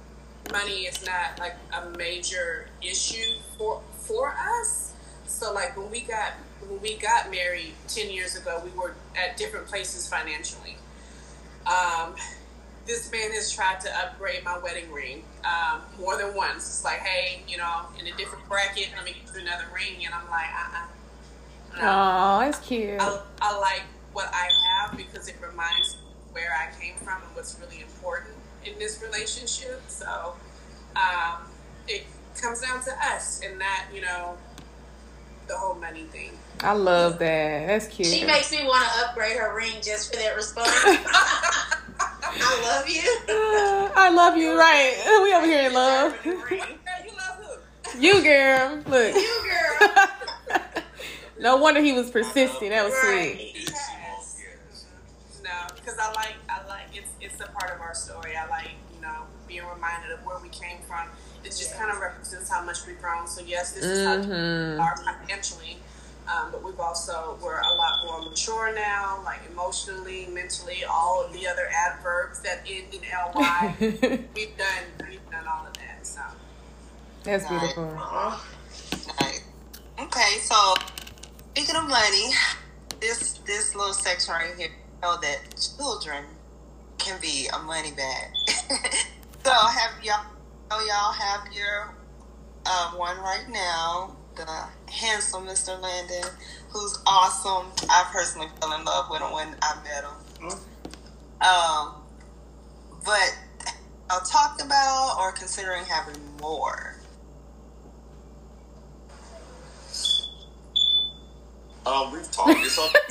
money is not like a major issue for for us. So like when we got when we got married ten years ago, we were at different places financially. Um, this man has tried to upgrade my wedding ring um, more than once. It's like, hey, you know, in a different bracket, let me get you another ring, and I'm like, uh, uh Oh, that's cute. I, I like what I have because it reminds me where I came from and what's really important in this relationship. So um, it comes down to us and not, you know, the whole money thing. I love that. That's cute. She makes me want to upgrade her ring just for that response. [laughs] I love you. Uh, I love you, right? We over here in love. You love who? You girl, look. You girl. [laughs] No wonder he was persistent. That was Right. sweet. it's, Yes. yes. No, because I like, I like, it's, it's a part of our story. I like, you know, being reminded of where we came from. It just kind of represents how much we've grown. So yes, this is how we are financially, um, but we've also we're a lot more mature now, like emotionally, mentally, all of the other adverbs that end in ly. [laughs] we've done, we've done all of that. So That's beautiful. Right. Okay, so speaking of money, this this little section right here know that children can be a money bag. [laughs] so have y'all know y'all have your uh, one right now, the handsome Mr. Landon, who's awesome. I personally fell in love with him when I met him. Um, but uh, talked about or considering having more. Um, we've talked. It's on. [laughs]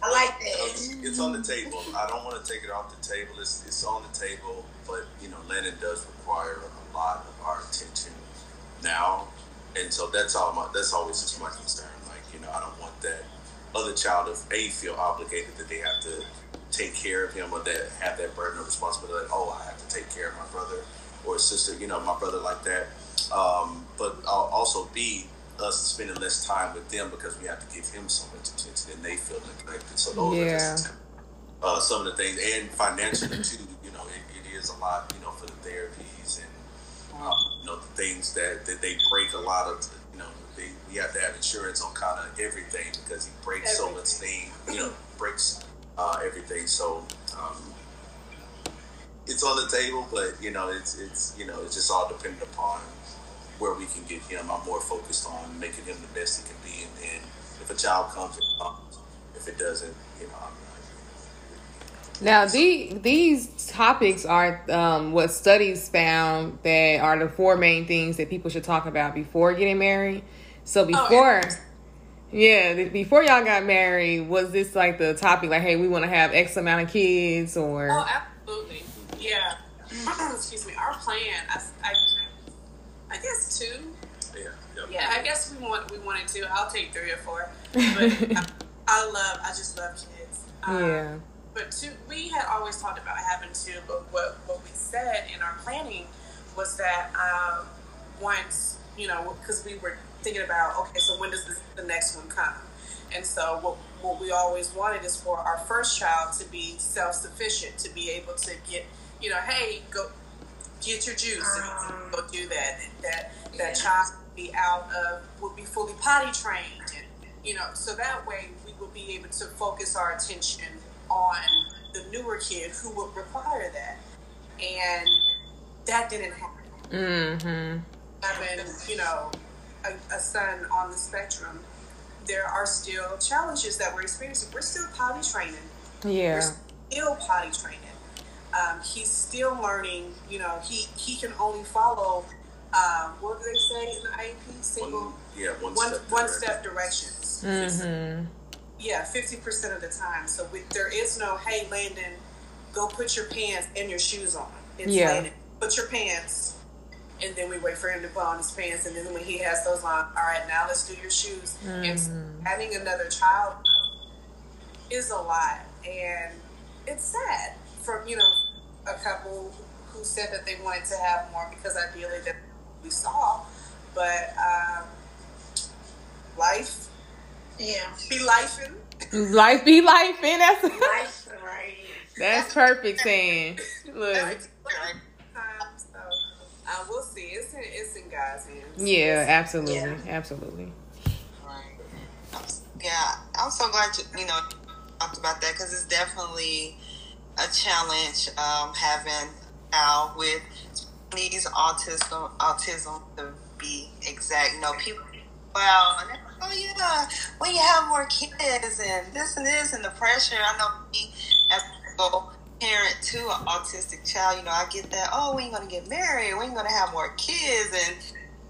I like Um, that. it's on the table. I don't want to take it off the table. It's, it's on the table, but you know, Lennon does require a lot of our attention now, and so that's all. My, that's always just my concern. Like you know, I don't want that other child to a feel obligated that they have to take care of him or that have that burden of responsibility. Like, oh, I have to take care of my brother or sister. You know, my brother like that. Um, but I'll also be us spending less time with them because we have to give him so much attention and they feel neglected. So those are just uh, some of the things, and financially too. You know, it, it is a lot. You know, for the um, you know the things that, that they break a lot of. You know, they, we have to have insurance on kind of everything because he breaks so much thing. You know, breaks uh, everything. So. Um, it's on the table, but you know, it's it's you know, it's just all dependent upon where we can get him. I'm more focused on making him the best he can be, and then if a child comes, it comes. If it doesn't, you know, I'm Now, the, these topics are um, what studies found that are the four main things that people should talk about before getting married. So before, oh, yeah, before y'all got married, was this like the topic? Like, hey, we want to have X amount of kids, or? Oh, absolutely. Yeah. [clears throat] Excuse me. Our plan, I, I, I guess two. Yeah. Yep. Yeah, I guess we want we wanted to. I'll take three or four. [laughs] But I, I, love. I just love kids. Um, yeah. But two, we had always talked about having two. But what what we said in our planning was that um, once you know, because we were thinking about okay, so when does this, the next one come? And so what what we always wanted is for our first child to be self sufficient, to be able to get you know, hey, go get your juice and go do that. That that child be out of would be fully potty trained, and you know, so that way we would be able to focus our attention on the newer kid who would require that, and that didn't happen. Mm-hmm. Having you know a, a son on the spectrum, there are still challenges that we're experiencing. We're still potty training. Yeah. We're still potty training. Um, he's still learning. You know, he he can only follow um, what do they say in the IEP? Single, one, yeah, one, one, step, one step directions. Mm-hmm. Yeah, fifty percent of the time. So we, there is no, hey, Landon, go put your pants and your shoes on. It's yeah. Landon, put your pants, and then we wait for him to put on his pants, and then when he has those on, all right, now let's do your shoes. Mm-hmm. And having another child is a lot, and it's sad from you know a couple who said that they wanted to have more because ideally that we saw, but um, life, yeah, be life life be life and that's life, right. That's perfect saying. Look. So, uh, we'll see. It's in, it's in God's hands. Yeah, absolutely, yeah. absolutely. Right. Yeah, I'm so glad you, you know talked about that because it's definitely a challenge um, having now with these autism autism to be exact. You know, people well, oh yeah, when you have more kids and this and this and the pressure. I know me as a parent to an autistic child, you know, I get that. Oh, when you gonna get married? When you gonna have more kids? And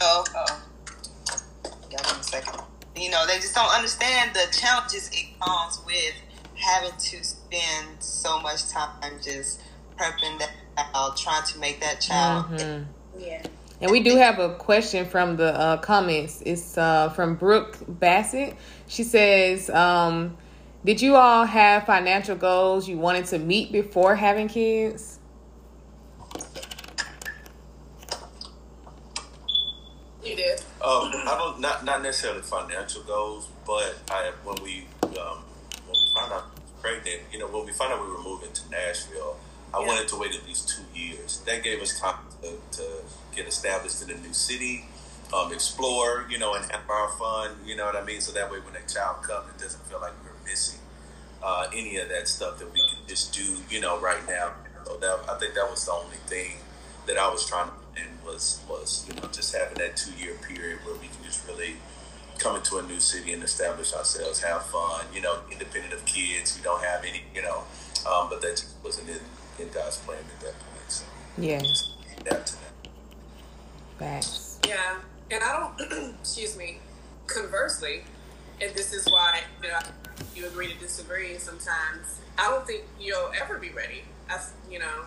oh, oh, got one second. You know, they just don't understand the challenges it comes with having to spend so much time just prepping that child, trying to make that child. Mm-hmm. Yeah. And we do have a question from the uh, comments. It's uh, from Brooke Bassett. She says, um, "Did you all have financial goals you wanted to meet before having kids?" You did. Um, I don't not not necessarily financial goals, but I when we um, when we found out pregnant, you know, when we found out we were moving to Nashville, I yeah. wanted to wait at least two years. That gave us time to, to get established in a new city, um, explore, you know, and have our fun. You know what I mean? So that way, when a child comes, it doesn't feel like we're missing uh, any of that stuff that we can just do, you know, right now. So that I think that was the only thing that I was trying to and was was you know just having that two year period where we can just really come into a new city and establish ourselves, have fun, you know, independent of kids. We don't have any, you know, um, but that just wasn't in, in God's plan at that point. So yeah, adapt to that. Facts. Yeah, and I don't. [clears throat] excuse me. Conversely, and this is why you know you agree to disagree sometimes. I don't think you'll ever be ready. I, you know,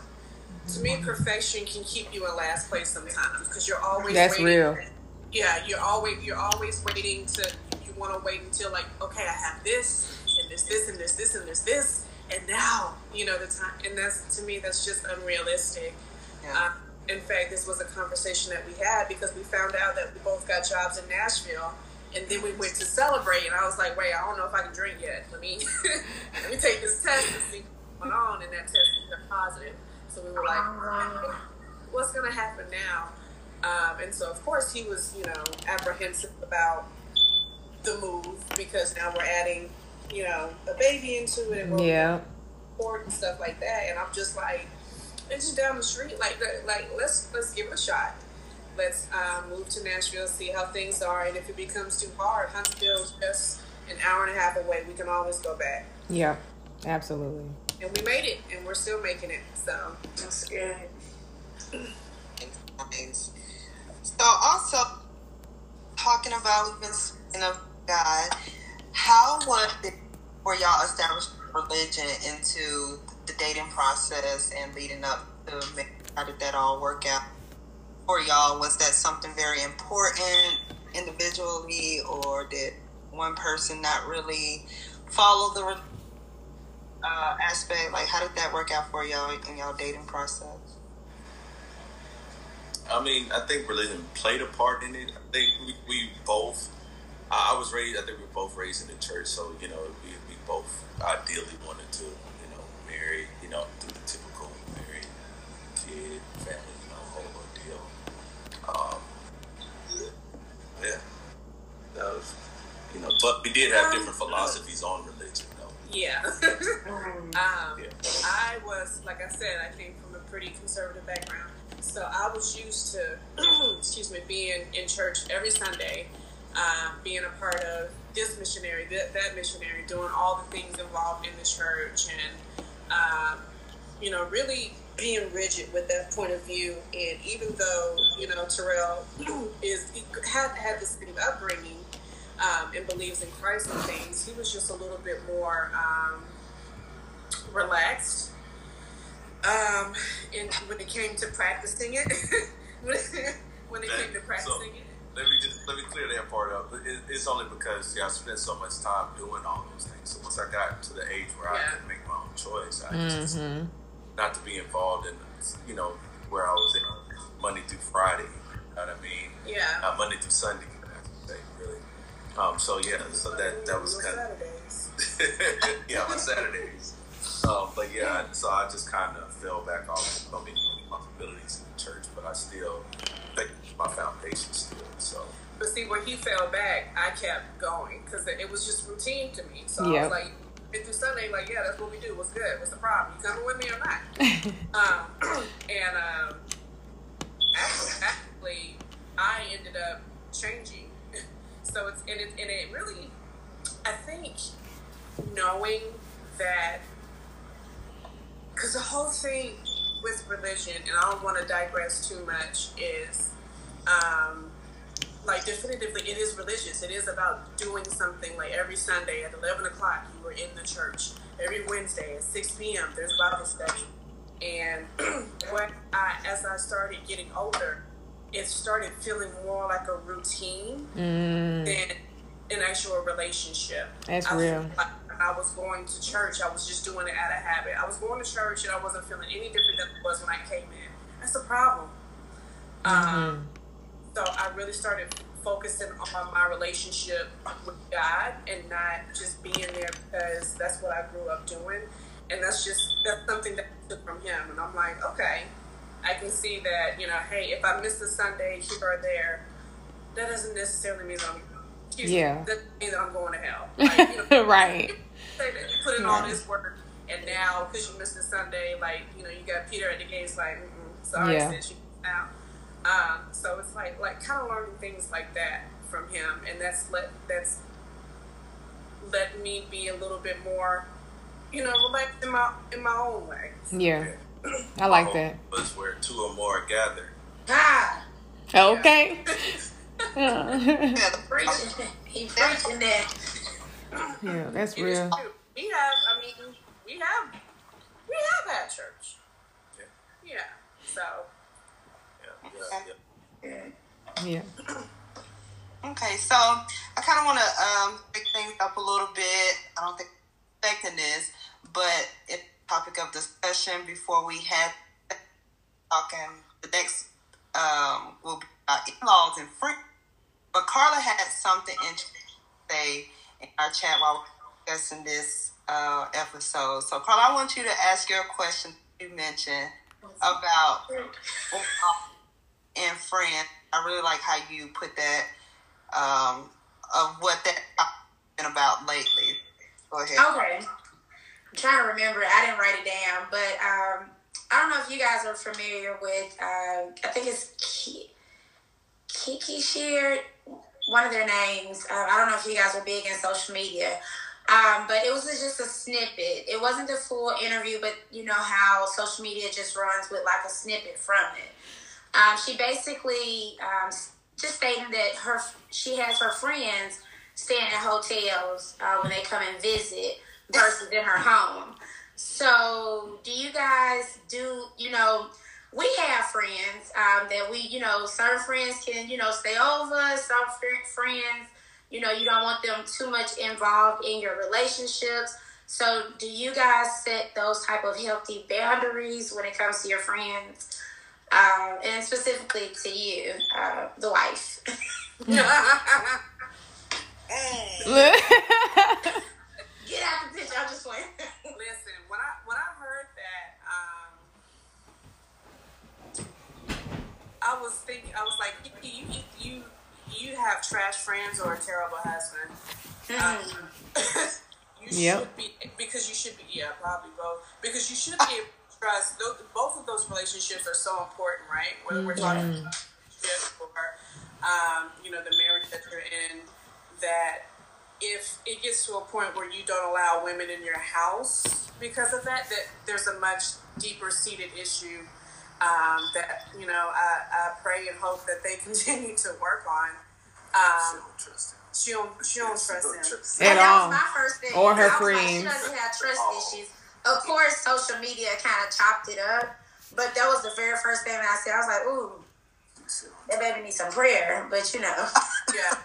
to me, perfection can keep you in last place sometimes because you're always. That's waiting. real. Yeah, you're always you're always waiting to. You want to wait until like, okay, I have this and this, this and this, this and this, this, and now you know the time. And that's to me, that's just unrealistic. Yeah. Uh, in fact, this was a conversation that we had because we found out that we both got jobs in Nashville. And then we went to celebrate, and I was like, "Wait, I don't know if I can drink yet. Let me [laughs] let me take this test and see what's going on." And that test was positive. So we were like, "What's going to happen now?" Um, and so, of course, he was, you know, apprehensive about the move because now we're adding, you know, a baby into it and yeah, and stuff like that. And I'm just like, it's just down the street. Like, like let's let's give it a shot. Let's um, move to Nashville, see how things are, and if it becomes too hard, Huntsville's just an hour and a half away. We can always go back. Yeah, absolutely, and we made it, and we're still making it. So That's good. So also talking about we've been speaking of God, how was it for y'all establish religion into the dating process and leading up to how did that all work out for y'all? Was that something very important individually, or did one person not really follow the uh, aspect? Like, how did that work out for y'all in y'all dating process? I mean, I think religion played a part in it. I think we, we both. I was raised. I think we were both raised in the church, so you know, we, we both ideally wanted to, know, marry. You know, do the typical married kid, family, you know, whole ordeal. Um, yeah, that was, you know, but we did have different philosophies on religion, though. yeah. [laughs] Um, Yeah. I was, like I said, I came from a pretty conservative background. So I was used to, [clears throat] excuse me, being in church every Sunday, uh, being a part of this missionary, that, that missionary, doing all the things involved in the church, and, um, you know, really being rigid with that point of view. And even though, you know, Terrell [clears throat] is he had had the same upbringing um, and believes in Christ and things, he was just a little bit more. Um, relaxed. Um, and when it came to practicing it, [laughs] when it, it came to practicing it, Let me just let me clear that part up. It, it's only because yeah, I spent so much time doing all those things. So once I got to the age where I could make choice, I Mm-hmm. not to be involved in you know where I was in Monday through Friday. You know what I mean? yeah, Uh, Monday through Sunday, say, really. Um, so yeah, so that that was kind of [laughs] yeah on Saturdays. Um, but yeah, so I just kind of fell back off so many responsibilities in the church, but I still think my foundation still. So But see, when he fell back, I kept going because it was just routine to me. So I was like, Monday through Sunday, like, yeah, that's what we do. What's good? What's the problem? You coming with me or not? [laughs] um, [clears throat] and um, actually, actually, I ended up changing. [laughs] So it's and it and it really, I think, knowing that because the whole thing with religion, and I don't want to digress too much, is um, like definitively it is religious. It is about doing something like every Sunday at eleven o'clock you were in the church. Every Wednesday at six p.m. there's Bible study. And [clears throat] what I, as I started getting older, it started feeling more like a routine Mm, than an actual relationship. That's I, real. I, I was going to church. I was just doing it out of habit. I was going to church and I wasn't feeling any different than I was when I came in. That's the problem. Um, so I really started focusing on my relationship with God and not just being there because that's what I grew up doing. And that's just that's something that I took from him. And I'm like, okay, I can see that, you know, hey, if I miss a Sunday here or there, that doesn't necessarily mean that I'm Yeah. me, that doesn't that I'm going to hell. [laughs] Like, you know, [laughs] right. you put in all this work and now because you missed a Sunday, like you know, you got Peter at the gates, like, Mm-mm, sorry, Yeah. sis, you now. Um, so it's like like kind of learning things like that from him, and that's let that's let me be a little bit more, you know, relaxed in my in my own way. Yeah. [clears throat] I like that. was where two or more gather. Ah, Okay. Yeah, [laughs] [laughs] the preaching. He preaching that. yeah, that's It is real. We have, I mean, we have we have had church. Yeah. Yeah. So Yeah, yeah, yeah. Yeah. Okay, so I kind of want to um, pick things up a little bit. I don't think I'm expecting this, but it's a topic of discussion before we had talking. The next um, will be about in-laws and friends. But Carla had something interesting to say in our chat while we're discussing this uh, episode. So, Carla, I want you to ask your question you mentioned about and friends. I really like how you put that um, of what that been about lately. Go ahead. Okay. I'm trying to remember. I didn't write it down, but um, I don't know if you guys are familiar with. Uh, I think it's Ki- Kiki shared one of their names. Uh, I don't know if you guys are big in social media. Um, but it was just a snippet. It wasn't the full interview, but you know how social media just runs with like a snippet from it. Um, she basically um, just stating that her she has her friends staying at hotels uh, when they come and visit versus in her home. So, do you guys do you know? We have friends um, that we you know certain friends can you know stay over. Some friends you know, you don't want them too much involved in your relationships. So, do you guys set those type of healthy boundaries when it comes to your friends, uh, and specifically to you, uh, the wife? [laughs] Get out the picture. I'm just playing. Listen, when I when I heard that, um, I was thinking, I was like, you, you, you you have trash friends or a terrible husband. Mm-hmm. Um, [laughs] you yep. should be because you should be yeah probably both because you should be trust. Both of those relationships are so important, right? Whether we're talking mm-hmm. about or um, you know the marriage that you're in, that if it gets to a point where you don't allow women in your house because of that, that there's a much deeper seated issue um, that you know I, I pray and hope that they [laughs] continue to work on. Um, she don't trust him. she don't trust him at all. my first thing. Or her friends. Like, she doesn't have trust oh. issues. Of course, social media kind of chopped it up, but that was the very first thing I said. I was like, ooh, that baby needs some prayer, but you know. [laughs] yeah,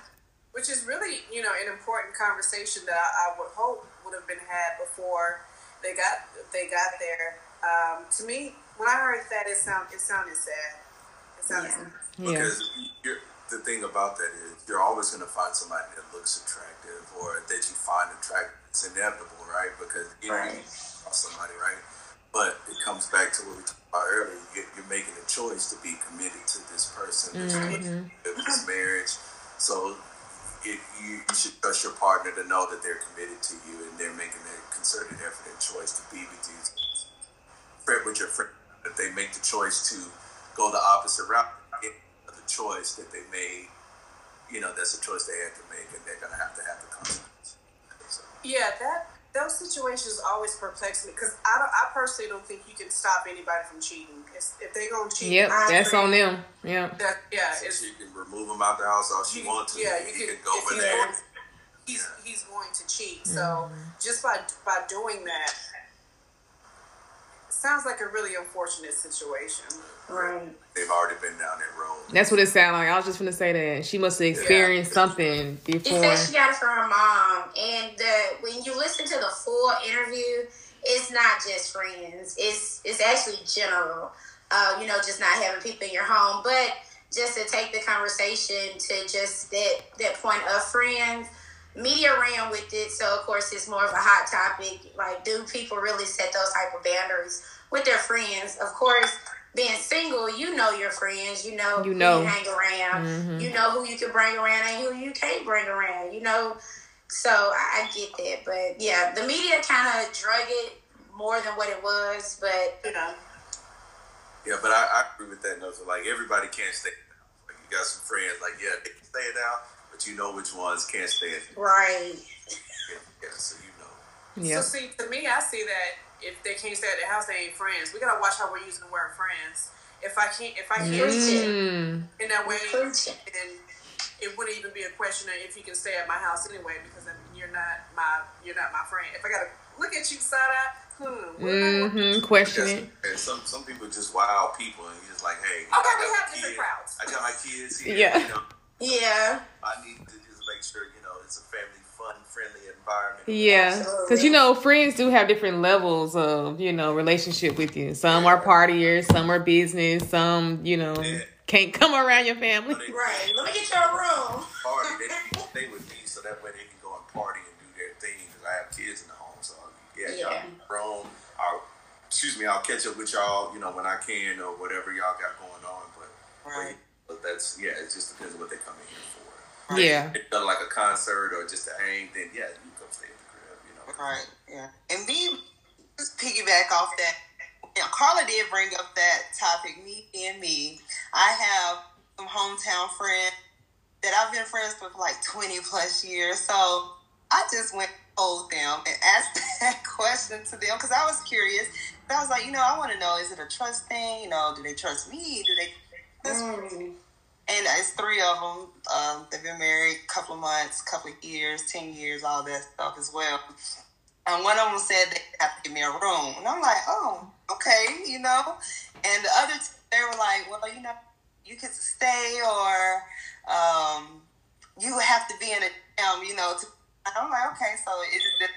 which is really you know an important conversation that I, I would hope would have been had before they got they got there. Um, to me, when I heard that, it sound it sounded sad. It sounded yeah. sad. Because yeah. the thing about that is you're always going to find somebody that looks attractive or that you find attractive. It's inevitable, right? Because you right. know somebody, right? But it comes back to what we talked about earlier. You're making a choice to be committed to this person, mm-hmm. this marriage. So it, you, you, should trust your partner to know that they're committed to you and they're making a concerted effort and choice to be with you. Friend with your friend if they make the choice to go the opposite route, the choice that they made, you know, that's a choice they had to make, and they're going to have to have the consequences. So. Yeah, that those situations always perplex me because I don't, I personally don't think you can stop anybody from cheating. If, if they gonna cheat, yep, that's on them. Yeah, that, yeah. So she can remove them out the house all she wants to. Yeah, you can, can, go over there. He's, he's going to cheat. Mm-hmm. So just by by doing that, sounds like a really unfortunate situation. Right. They've already been down that road. That's what it sounded like. I was just gonna say that she must have experienced yeah. something before. She said she got it from her mom, and the, when you listen to the full interview, it's not just friends. It's it's actually general. Uh, you know, just not having people in your home, but just to take the conversation to just that that point of friends media ran with it, so of course it's more of a hot topic. Like, do people really set those type of boundaries with their friends? Of course, being single, you know your friends, you know you know you hang around, mm-hmm. you know who you can bring around and who you can't bring around. You know, so I, get that, but yeah, the media kind of drug it more than what it was, but you know. Yeah, but I, I agree with that. Note, like everybody can't stay. Like you got some friends, like yeah, they can stay now but you know which ones can't stand. Right. Yeah, yeah, so you know. Yeah. So see, to me, I see that if they can't stay at the house, they ain't friends. We gotta watch how we're using the word friends. If I can't, if I can't mm. in that way, then it wouldn't even be a question of if you can stay at my house anyway, because I mean, you're not my you're not my friend. If I gotta look at you side eye, hmm, mm-hmm, question it. Some some people just wild people, and you're just like, hey, okay, we have different crowds. I got my kids here. Yeah. You know, yeah. I need to just make sure, you know, it's a family fun, friendly environment. Yeah. Because, you know, friends do have different levels of, you know, relationship with you. Some yeah. are partiers, some are business, some, you know, yeah. can't come around your family. Right. Let me get your room. Party. They [laughs] can stay with me so that way they can go and party and do their thing because I have kids in the home. So, yeah, yeah. y'all grown. I'll, excuse me, I'll catch up with y'all, you know, when I can or whatever y'all got going on. But, right. But that's yeah, it just depends on what they come in here for. Right? Yeah. If it's like a concert or just a hang, then yeah, you come stay at the crib, you know. Right. Yeah. And me just piggyback off that. You know, Carla did bring up that topic, me and me. I have some hometown friends that I've been friends with for like 20 plus years. So I just went told them and asked [laughs] that question to them because I was curious. I was like, you know, I want to know, is it a trust thing? You know, do they trust me? Do they? Mm. And it's three of them. Um, they've been married a couple of months, couple of years, ten years, all that stuff as well. And one of them said they have to give me a room, and I'm like, oh, okay, you know. And the other, two, they were like, well, you know, you could stay, or um, you have to be in a, um, you know. To, I'm like, okay, so is it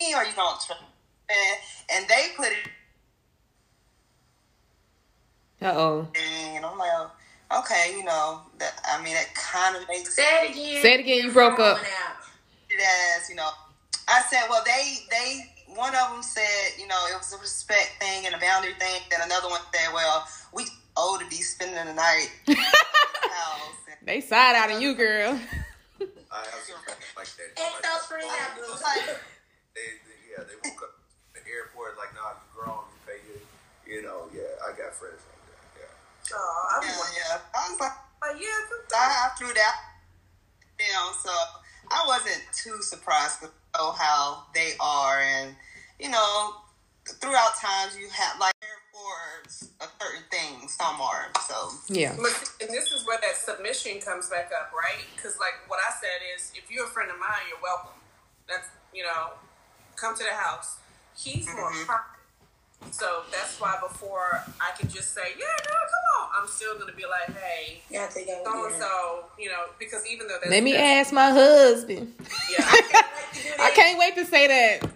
me or you don't trust? And, and they put it, Uh oh. and I'm like, oh, okay, you know, that I mean, it kind of makes Say it again. Say it again, you broke up. Phone out. it as you know i said well they they one of them said you know it was a respect thing and a boundary thing then another one said well we owe to be spending the night [laughs] the house They side out of you, [laughs] girl. I have some friends like that. X Like, those free I out, was boo. like, [laughs] they, they, yeah, they woke up in the airport like, nah, you grown, you pay it. You know, yeah, I got friends like that. Yeah. Oh, I yeah, was yeah. I was like, like, yeah, I, I threw that down, so I wasn't too surprised to know how they are, and you know, throughout times you have like for a certain thing, some are so. Yeah. But, and this is where that submission comes back up, right? Because, like, what I said is, if you're a friend of mine, you're welcome. That's, you know, come to the house. He's more Mhm. private. So that's why before I can just say, yeah, girl, come on, I'm still going to be like, hey, You have to go. so and yeah. so, you know, because even though that's. Let me ask my husband. Yeah. I can't wait to [laughs] say that. That's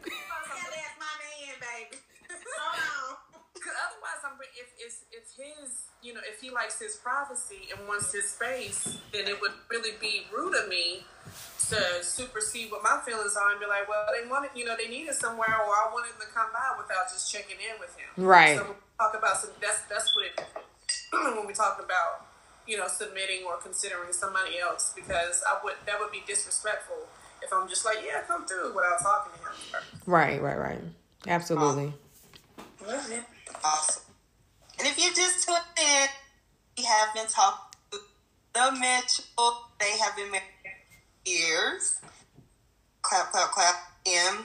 my man, baby. Hold on. Because otherwise, I'm if it's it's his, you know, if he likes his privacy and wants his space, then it would really be rude of me to supersede what my feelings are and be like, well, they wanted, you know, they needed somewhere, or I wanted them to come by without just checking in with him. Right. So when we talk about some, that's that's what it [clears throat] when we talk about, you know, submitting or considering somebody else because I would that would be disrespectful if I'm just like, yeah, come through without talking to him. Right, right, right. Absolutely. Love it. Awesome. And if you just tuned in, we have been talking to the Mitchell. They have been married years. Clap, clap, clap. Him.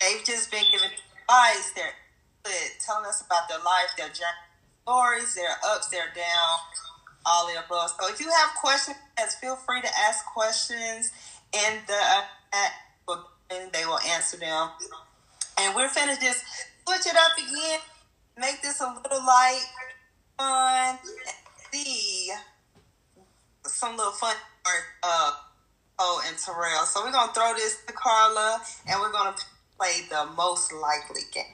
They've just been giving advice. They're good, telling us about their life, their journey, stories, their ups, their downs, all the above. So if you have questions, feel free to ask questions in the uh, and they will answer them. And we're finna just switch it up again, make this a little light, fun, and see some little fun for uh oh and Terrell. So we're gonna throw this to Carla and we're gonna play the most likely game.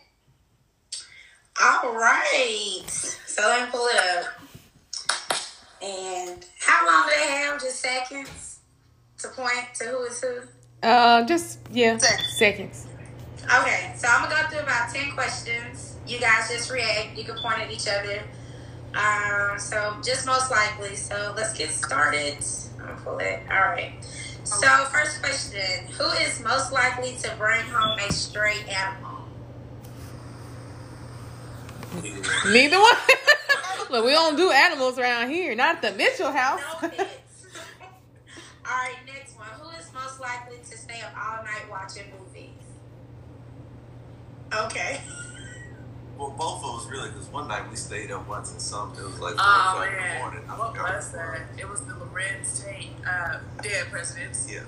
All right. So let me pull it up. And how long do they have? Just seconds to point to who is who? Uh, just yeah, Seconds. seconds. Okay, so I'm gonna go through about ten questions. You guys just react. You can point at each other. Um, so just most likely. So let's get started. I'm gonna pull it. All right. So first question: Who is most likely to bring home a stray animal? Neither one. [laughs] Look, we don't do animals around here. Not the Mitchell house. No pets. [laughs] All right, next one. Who is most likely to stay up all night watching movies? Okay. [laughs] Well, both of us really, because one night we stayed up watching something. It was like four Oh o'clock in the morning. I what was that? It was the Larenz Tate, uh, Dead Presidents. Yeah.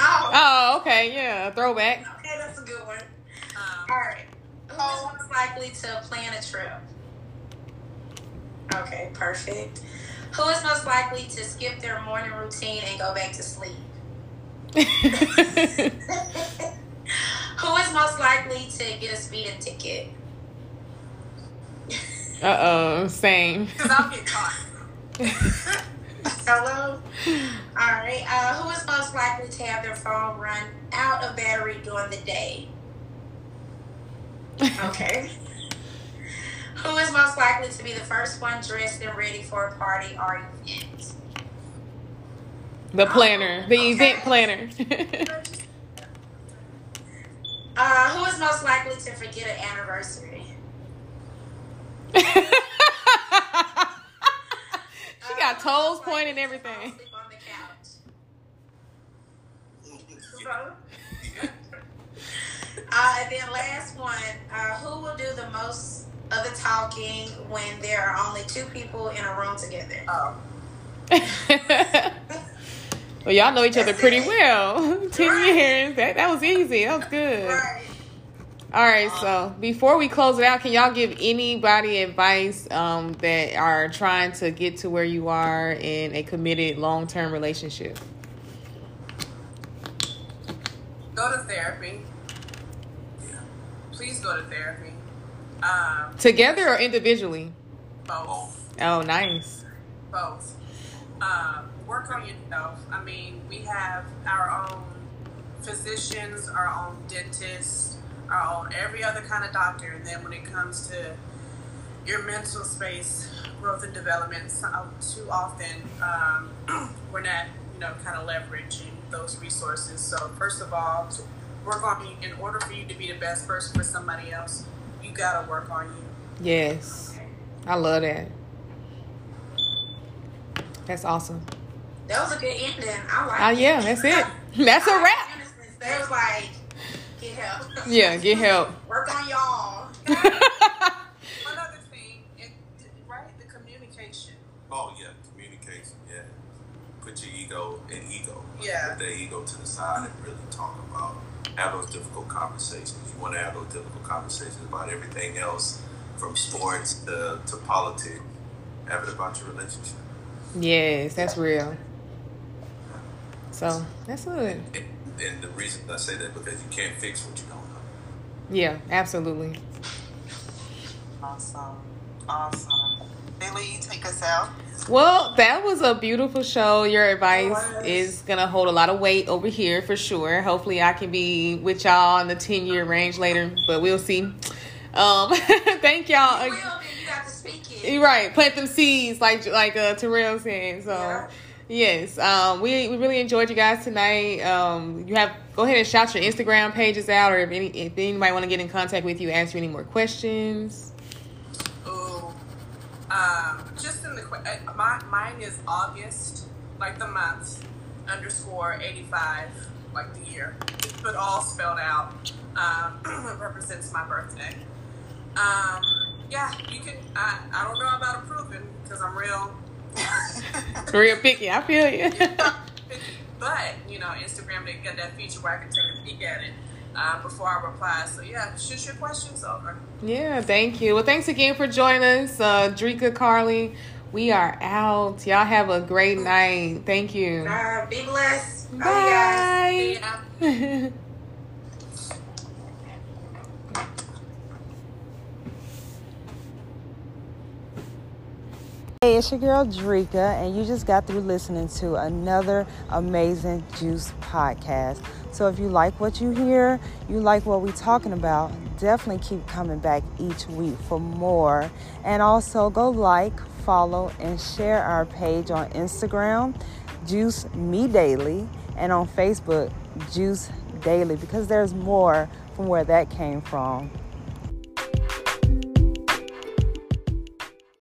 Oh, Oh, okay, yeah, throwback. okay, that's a good one. Um, All right. Who is most likely to plan a trip? Okay, perfect. Who is most likely to skip their morning routine and go back to sleep? [laughs] [laughs] Who is most likely to get a speeding ticket? Uh oh, same. [laughs] Because I'll get caught. [laughs] Hello? All right. Uh, who is most likely to have their phone run out of battery during the day? Okay. who is most likely to be the first one dressed and ready for a party or event? The planner, the event planner. [laughs] Uh, who is most likely to forget an anniversary? [laughs] she got toes pointing and everything. Sleep on the couch. Uh, and then last one, uh, who will do the most of the talking when there are only two people in a room together? Oh. [laughs] [laughs] well, y'all know each other pretty it. well. Ten Right. years. That that was easy. That was good. Right. All right, so before we close it out, can y'all give anybody advice um, that are trying to get to where you are in a committed long term relationship? Go to therapy. Please go to therapy. Um, Together or individually? both. Oh, nice. both. Um, work on yourself. I mean, we have our own physicians, our own dentists, our own every other kind of doctor. And then when it comes to your mental space, growth and development, so, too often um, [clears throat] we're not, you know, kind of leveraging those resources. So first of all, work on you. In order for you to be the best person for somebody else, you gotta work on you. Yes. I love that. That's awesome. That was a good ending. I like Oh, it. yeah, that's it. [laughs] That's a wrap. That was like, get help. Yeah, get help. [laughs] Work on y'all. [laughs] One other thing, it, right? The communication. Oh yeah, communication. Yeah, put your ego in ego. Yeah. Put that ego to the side and really talk about have those difficult conversations. You want to have those difficult conversations about everything else, from sports to, to politics. Have it about your relationship. yes, that's real. So that's good. And, and the reason I say that because you can't fix what you don't know. Yeah, absolutely. Awesome. Awesome. Billy, take us out. Well, that was a beautiful show. Your advice is gonna hold a lot of weight over here for sure. Hopefully, I can be with y'all in the ten year range later, but we'll see. Um, [laughs] thank y'all. You will, you got to speak it. You're right. Plant them seeds, like like uh, Terrell said. So, Yeah. Yes, um, we we really enjoyed you guys tonight. Um, you have go ahead and shout your Instagram pages out, or if any if anybody want to get in contact with you, answer any more questions. Um, just in the uh, my mine is August, like the month, underscore eighty five, like the year, but all spelled out. Um, [clears throat] represents my birthday. Um, yeah, you can. I I don't know about approving because I'm real. Real picky, I feel you. [laughs] but you know, Instagram they got that feature where I can take a peek at it uh, before I reply. So yeah, shoot your questions over. yeah, thank you. Well, thanks again for joining us, uh, Drika Carly. We are out. Y'all have a great night. Thank you. Uh, be blessed. Guys. Bye. [laughs] Hey, it's your girl Drika, and you just got through listening to another amazing Juice podcast. So if you like what you hear, you like what we're talking about, definitely keep coming back each week for more. And also go like, follow, and share our page on Instagram, Juice Me Daily, and on Facebook, Juice Daily, because there's more from where that came from.